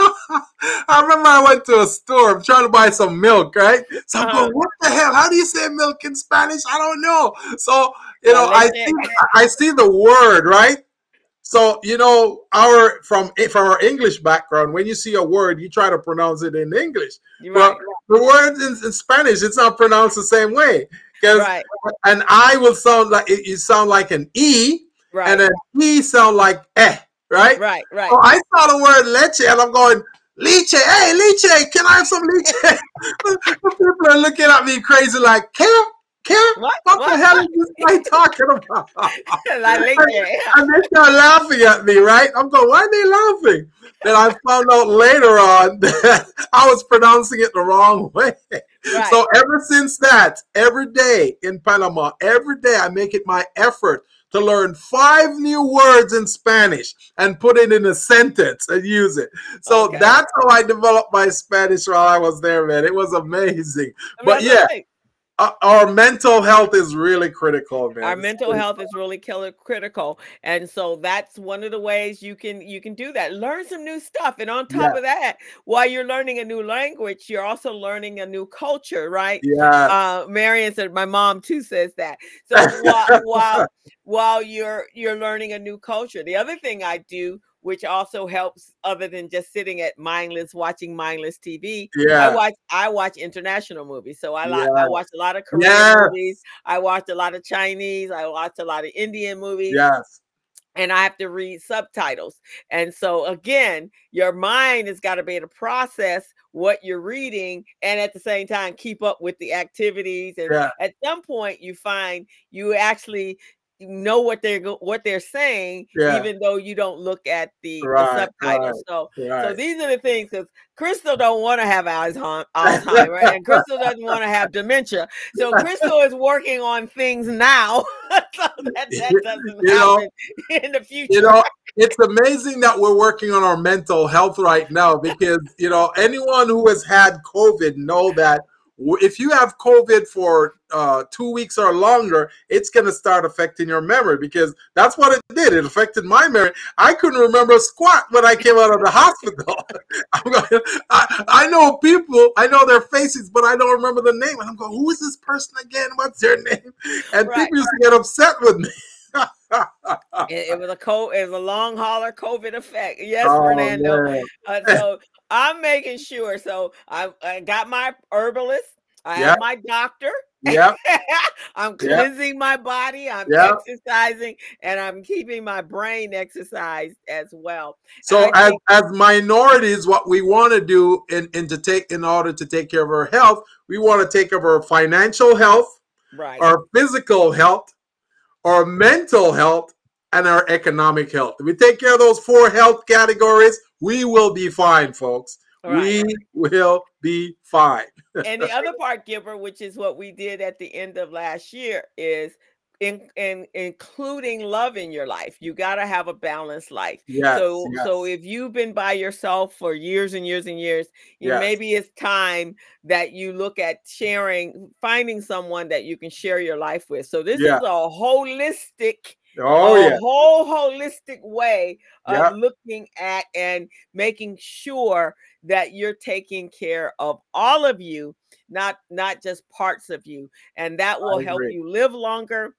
I remember I went to a store, I'm trying to buy some milk, right? So I'm going, uh-huh. what the hell? How do you say milk in Spanish? I don't know. So, you know, I see, I see the word, right? So you know, our from from our English background, when you see a word, you try to pronounce it in English. Right. But the word in, in, Spanish, it's not pronounced the same way. Because right. an I will sound like it, you sound like an E, right. and an E sound like eh, right? Right, right. So I saw the word leche, and I'm going, Leche, hey, Leche, can I have some leche? People are looking at me crazy, like, can Kim, what, what, what, the hell is this guy talking about? like, and, and they start laughing at me, right? I'm going, why are they laughing? Then I found out later on that I was pronouncing it the wrong way. Right. So ever since that, every day in Panama, every day I make it my effort to learn five new words in Spanish and put it in a sentence and use it. So okay. that's how I developed my Spanish while I was there, man. It was amazing. but yeah. Right our mental health is really critical man. our mental health is really killer critical and so that's one of the ways you can you can do that learn some new stuff and on top yeah. of that while you're learning a new language you're also learning a new culture right yeah uh marion said my mom too says that so while while, while you're you're learning a new culture the other thing i do which also helps other than just sitting at mindless watching mindless TV. Yeah. I watch I watch international movies. So I like yeah. I watch a lot of Korean yes. movies. I watch a lot of Chinese. I watch a lot of Indian movies. Yes. And I have to read subtitles. And so again, your mind has got to be able to process what you're reading and at the same time keep up with the activities. And yeah. at some point you find you actually know what they're what they're saying, yeah. even though you don't look at the, right, the subtitles. Right, so, right. so these are the things because Crystal don't want to have Alzheimer's, and Crystal doesn't want to have dementia. So Crystal is working on things now, so that, that doesn't you happen know, in the future. You know, it's amazing that we're working on our mental health right now because you know anyone who has had COVID know that if you have COVID for uh, two weeks or longer, it's going to start affecting your memory because that's what it did. It affected my memory. I couldn't remember squat when I came out of the hospital. going, I, I, know people, I know their faces, but I don't remember the name. And I'm going, who is this person again? What's their name? And right. people used to get upset with me. It, it, was a cold, it was a long hauler COVID effect. Yes, oh, Fernando. Uh, so I'm making sure. So I, I got my herbalist. I yep. have my doctor. Yeah. I'm cleansing yep. my body. I'm yep. exercising and I'm keeping my brain exercised as well. So as, think- as minorities, what we want to do in, in to take in order to take care of our health, we want to take care of our financial health, right. our physical health, our mental health, and our economic health. If we take care of those four health categories, we will be fine, folks. Right. We will be fine. and the other part, Gilbert, which is what we did at the end of last year, is in, in including love in your life. You got to have a balanced life. Yes, so yes. so if you've been by yourself for years and years and years, you yes. maybe it's time that you look at sharing, finding someone that you can share your life with. So this yeah. is a holistic Oh, a yeah. whole holistic way of yeah. looking at and making sure that you're taking care of all of you, not not just parts of you, and that will help you live longer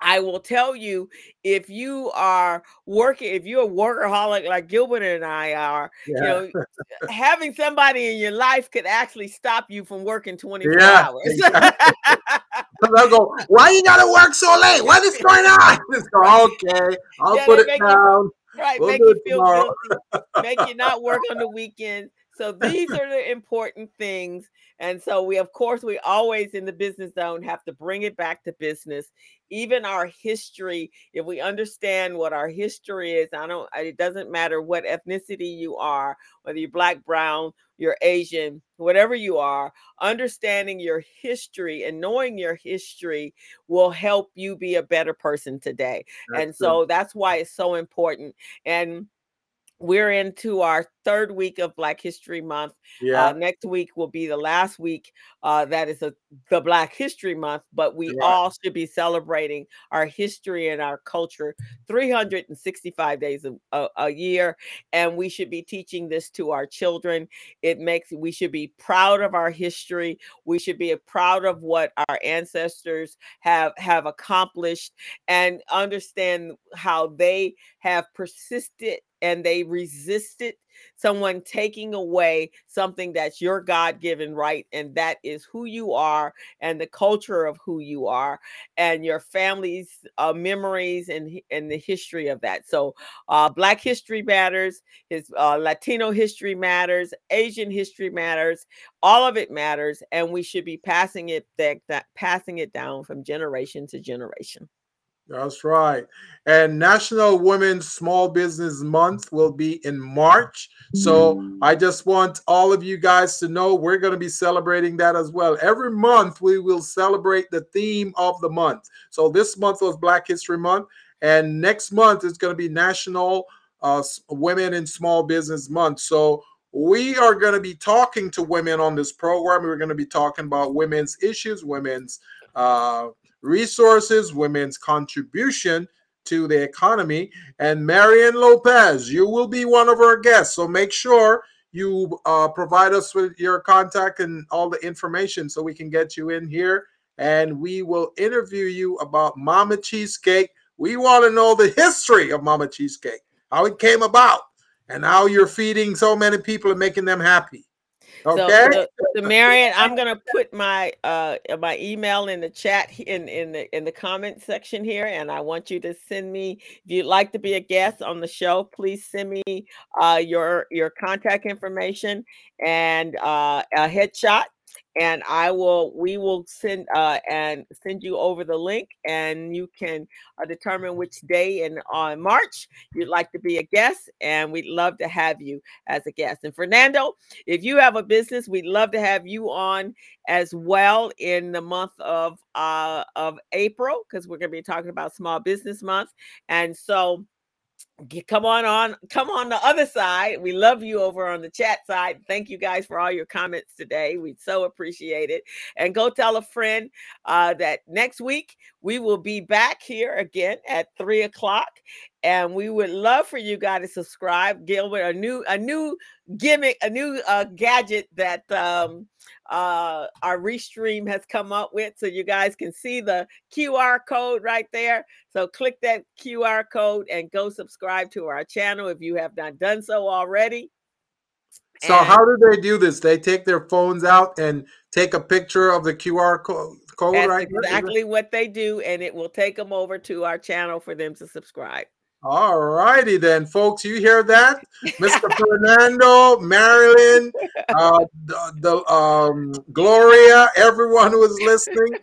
I will tell you if you are working, if you're a workaholic like Gilbert and I are, yeah. you know, having somebody in your life could actually stop you from working 24 yeah, hours. Exactly. They'll go, why you gotta work so late? What is going on? Go, okay, I'll yeah, put it down. You, right, we'll make you feel tomorrow. guilty, make you not work on the weekends. So these are the important things. And so we, of course, we always in the business zone have to bring it back to business. Even our history, if we understand what our history is, I don't, it doesn't matter what ethnicity you are, whether you're black, brown, you're Asian, whatever you are, understanding your history and knowing your history will help you be a better person today. That's and so that's why it's so important. And we're into our third week of Black History Month. Uh, yeah. Uh, next week will be the last week uh, that is a, the Black History Month, but we right. all should be celebrating our history and our culture 365 days a, a, a, year. And we should be teaching this to our children. It makes, we should be proud of our history. We should be proud of what our ancestors have, have accomplished and understand how they have persisted and they resisted someone taking away something that's your God given right, and that is who you are and the culture of who you are and your family's uh, memories and, and the history of that. So, uh, Black History Matters, his uh, Latino history matters, Asian history matters, all of it matters, and we should be passing it that, that passing it down from generation to generation. That's right. And National Women's Small Business Month will be in March. So I just want all of you guys to know we're going to be celebrating that as well. Every month we will celebrate the theme of the month. So this month was Black History Month, and next month is going to be National uh, Women in Small Business Month. So we are going to be talking to women on this program. We're going to be talking about women's issues, women's uh, resources, women's contribution to the economy. And Marian Lopez, you will be one of our guests. So make sure you uh, provide us with your contact and all the information so we can get you in here and we will interview you about Mama Cheesecake. We want to know the history of Mama Cheesecake, how it came about, and how you're feeding so many people and making them happy. Okay. So, so, Marian, I'm gonna put my uh my email in the chat in in the in the comment section here, and I want you to send me if you'd like to be a guest on the show. Please send me uh your your contact information and uh a headshot and I will we will send uh and send you over the link and you can uh, determine which day in on uh, March you'd like to be a guest and we'd love to have you as a guest. And Fernando, if you have a business, we'd love to have you on as well in the month of uh of April because we're going to be talking about small business month. And so come on on come on the other side we love you over on the chat side thank you guys for all your comments today we so appreciate it and go tell a friend uh, that next week we will be back here again at three o'clock and we would love for you guys to subscribe gilbert a new a new gimmick a new uh, gadget that um, uh, our restream has come up with so you guys can see the qr code right there. So click that qr code and go subscribe to our channel if you have not done so already. So and how do they do this? They take their phones out and take a picture of the qr code code That's right exactly what they do and it will take them over to our channel for them to subscribe all righty then, folks. You hear that, Mr. Fernando, Marilyn, uh, the, the um, Gloria, everyone who is listening.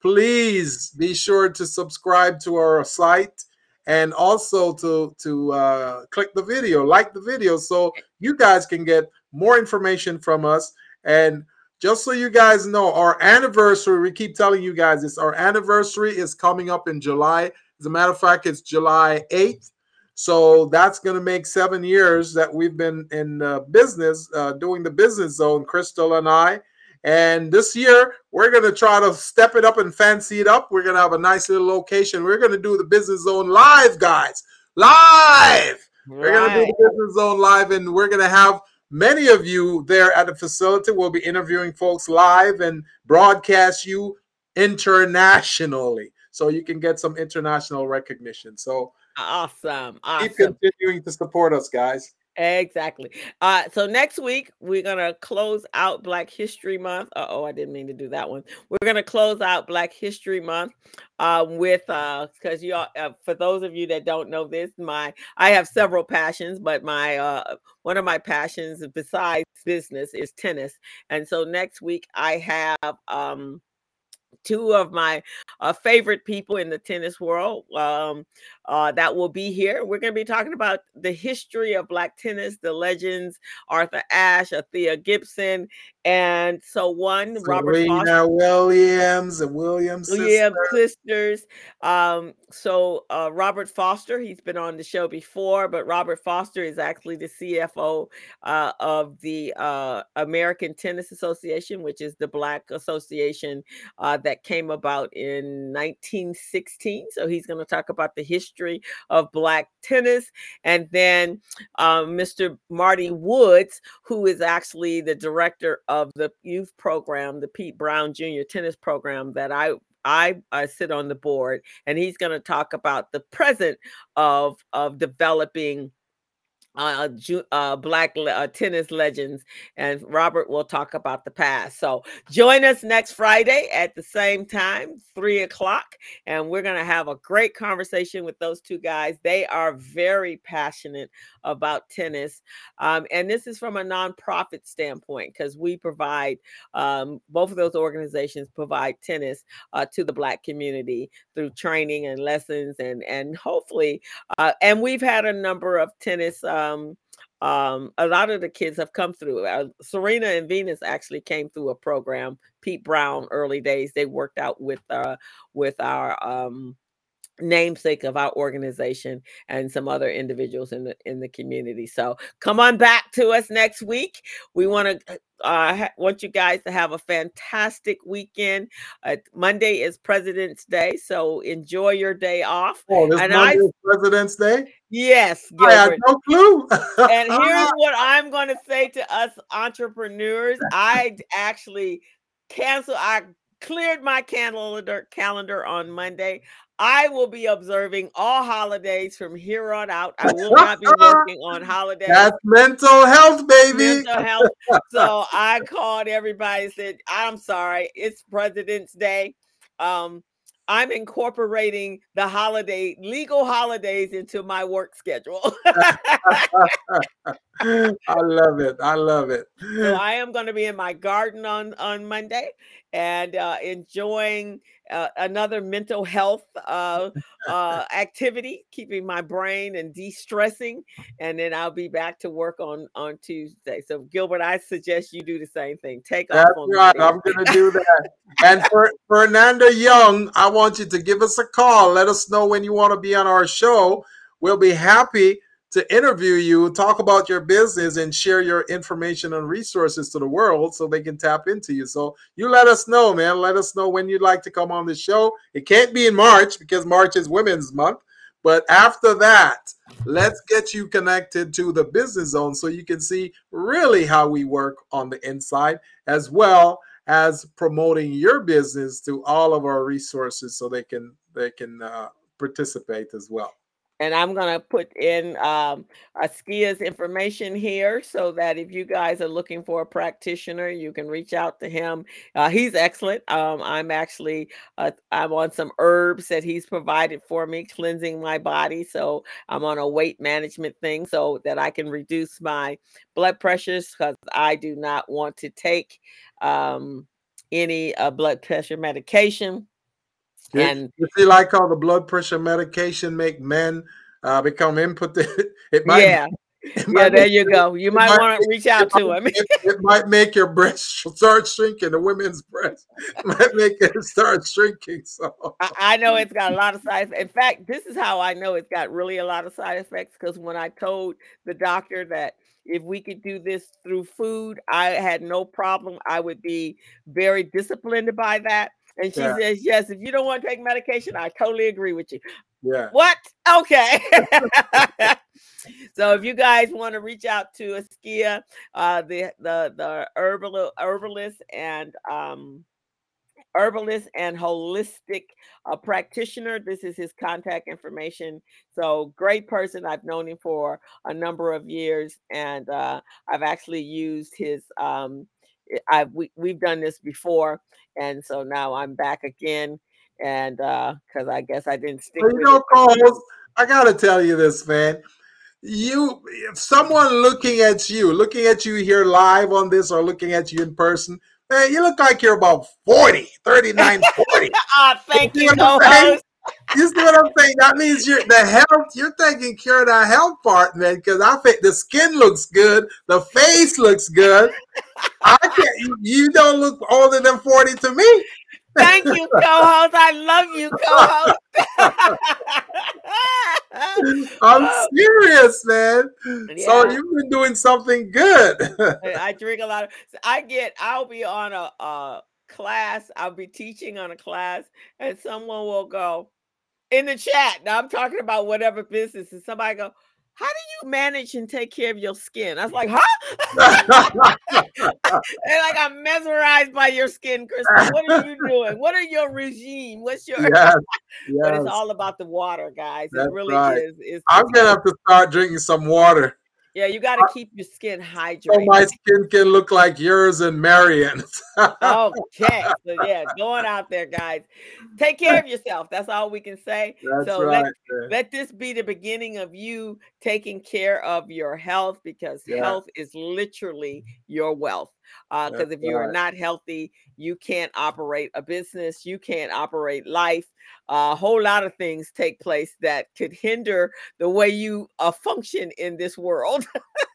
Please be sure to subscribe to our site and also to to uh, click the video, like the video, so you guys can get more information from us. And just so you guys know, our anniversary. We keep telling you guys this. Our anniversary is coming up in July as a matter of fact, it's July 8th. So that's going to make seven years that we've been in uh, business, uh, doing the business zone, Crystal and I. And this year, we're going to try to step it up and fancy it up. We're going to have a nice little location. We're going to do the business zone live, guys. Live. Right. We're going to do the business zone live, and we're going to have many of you there at the facility. We'll be interviewing folks live and broadcast you internationally. So you can get some international recognition. So awesome, awesome. Keep continuing to support us, guys. Exactly. Uh, so next week we're gonna close out Black History Month. Uh oh, I didn't mean to do that one. We're gonna close out Black History Month uh, with uh, because you all, uh, for those of you that don't know this, my I have several passions, but my uh, one of my passions besides business is tennis, and so next week I have um two of my uh, favorite people in the tennis world um, uh, that will be here. We're going to be talking about the history of Black tennis, the legends, Arthur Ashe, Althea Gibson, and so one, Serena Robert Foster. Williams, the Williams Williams sisters. Um, so uh, Robert Foster, he's been on the show before, but Robert Foster is actually the CFO uh, of the uh, American Tennis Association, which is the Black association uh, that came about in 1916. So he's going to talk about the history of Black tennis. And then um, Mr. Marty Woods, who is actually the director of the youth program, the Pete Brown Jr. tennis program that I I, I sit on the board, and he's going to talk about the present of of developing uh, uh, black uh, tennis legends, and Robert will talk about the past. So join us next Friday at the same time, three o'clock, and we're going to have a great conversation with those two guys. They are very passionate about tennis, um, and this is from a nonprofit standpoint because we provide um, both of those organizations provide tennis uh, to the black community through training and lessons, and and hopefully, uh, and we've had a number of tennis. Uh, um, um, a lot of the kids have come through. Uh, Serena and Venus actually came through a program. Pete Brown, early days, they worked out with uh, with our um, namesake of our organization and some other individuals in the in the community. So come on back to us next week. We want to uh, want you guys to have a fantastic weekend. Uh, Monday is President's Day, so enjoy your day off. Oh, this and Monday I, is President's Day. Yes, Gilbert. I had no clue. and here's what I'm going to say to us entrepreneurs: I actually cancel. I cleared my calendar calendar on Monday. I will be observing all holidays from here on out. I will not be working on holidays. That's mental health, baby. Mental health. So I called everybody and said, I'm sorry, it's President's Day. Um, I'm incorporating the holiday legal holidays into my work schedule. I love it. I love it. So I am going to be in my garden on on Monday and uh, enjoying uh, another mental health uh, uh, activity, keeping my brain and de-stressing, and then I'll be back to work on on Tuesday. So Gilbert, I suggest you do the same thing. Take That's off. That's right. I'm going to do that. and for Fernando Young, I want you to give us a call. Let us know when you want to be on our show. We'll be happy to interview you, talk about your business, and share your information and resources to the world so they can tap into you. So you let us know, man. Let us know when you'd like to come on the show. It can't be in March because March is Women's Month. But after that, let's get you connected to the business zone so you can see really how we work on the inside, as well as promoting your business to all of our resources so they can they can uh, participate as well and I'm going to put in um, Askia's information here so that if you guys are looking for a practitioner, you can reach out to him. Uh, he's excellent. Um, I'm actually uh, I'm on some herbs that he's provided for me, cleansing my body. So I'm on a weight management thing so that I can reduce my blood pressures because I do not want to take um, any uh, blood pressure medication. And you see, like how the blood pressure medication make men uh, become impotent. It might, yeah. It yeah, there you go. You might, might want to reach out to him. it, it, might make your breast start shrinking. The women's breast might make it start shrinking. So I, I, know it's got a lot of side effects. In fact, this is how I know it's got really a lot of side effects because when I told the doctor that if we could do this through food, I had no problem. I would be very disciplined by that. And she yeah. says, Yes, if you don't want to take medication, I totally agree with you. Yeah. What? Okay. so if you guys want to reach out to Askia, uh, the the the herbal herbalist and um herbalist and holistic uh, practitioner. This is his contact information. So great person. I've known him for a number of years, and uh, I've actually used his. Um, I've we, we've done this before, and so now I'm back again, and because uh, I guess I didn't stick. Well, you know, Carlos, I gotta tell you this, man. You if someone looking at you looking at you here live on this or looking at you in person man you look like you're about 40 39 40 ah, thank you, you, know you see what i'm saying that means you're the health you're taking care of the health part man because i think the skin looks good the face looks good i can't you, don't look older than 40 to me Thank you, co-host. I love you, co-host. I'm serious, man. Yeah. So you've been doing something good. I drink a lot of. I get. I'll be on a, a class. I'll be teaching on a class, and someone will go in the chat. Now I'm talking about whatever business, and somebody go, how do you manage and take care of your skin? I was like, huh? and like I'm mesmerized by your skin, Crystal. What are you doing? What are your regime? What's your yes, yes. but it's all about the water, guys. That's it really right. is. It's I'm gonna have to start drinking some water. Yeah, you got to keep your skin oh, hydrated. So my skin can look like yours and Marion's. Oh, okay, so yeah, going out there, guys. Take care of yourself. That's all we can say. That's so right, let, let this be the beginning of you taking care of your health because yeah. health is literally your wealth because uh, if you are not healthy, you can't operate a business, you can't operate life. Uh, a whole lot of things take place that could hinder the way you uh, function in this world.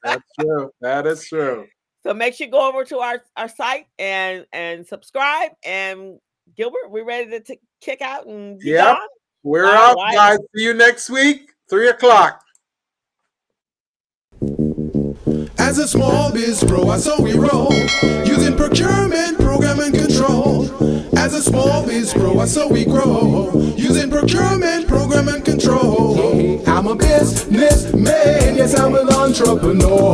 That's true. That is true. So make sure you go over to our, our site and and subscribe. And Gilbert, we ready to t- kick out and yeah, we're out, guys. See you next week, three o'clock. As a small biz pro, I saw we roll using procurement, program, and control. As a small biz pro, I saw we grow using procurement, program, and control. I'm a businessman, yes, I'm an entrepreneur.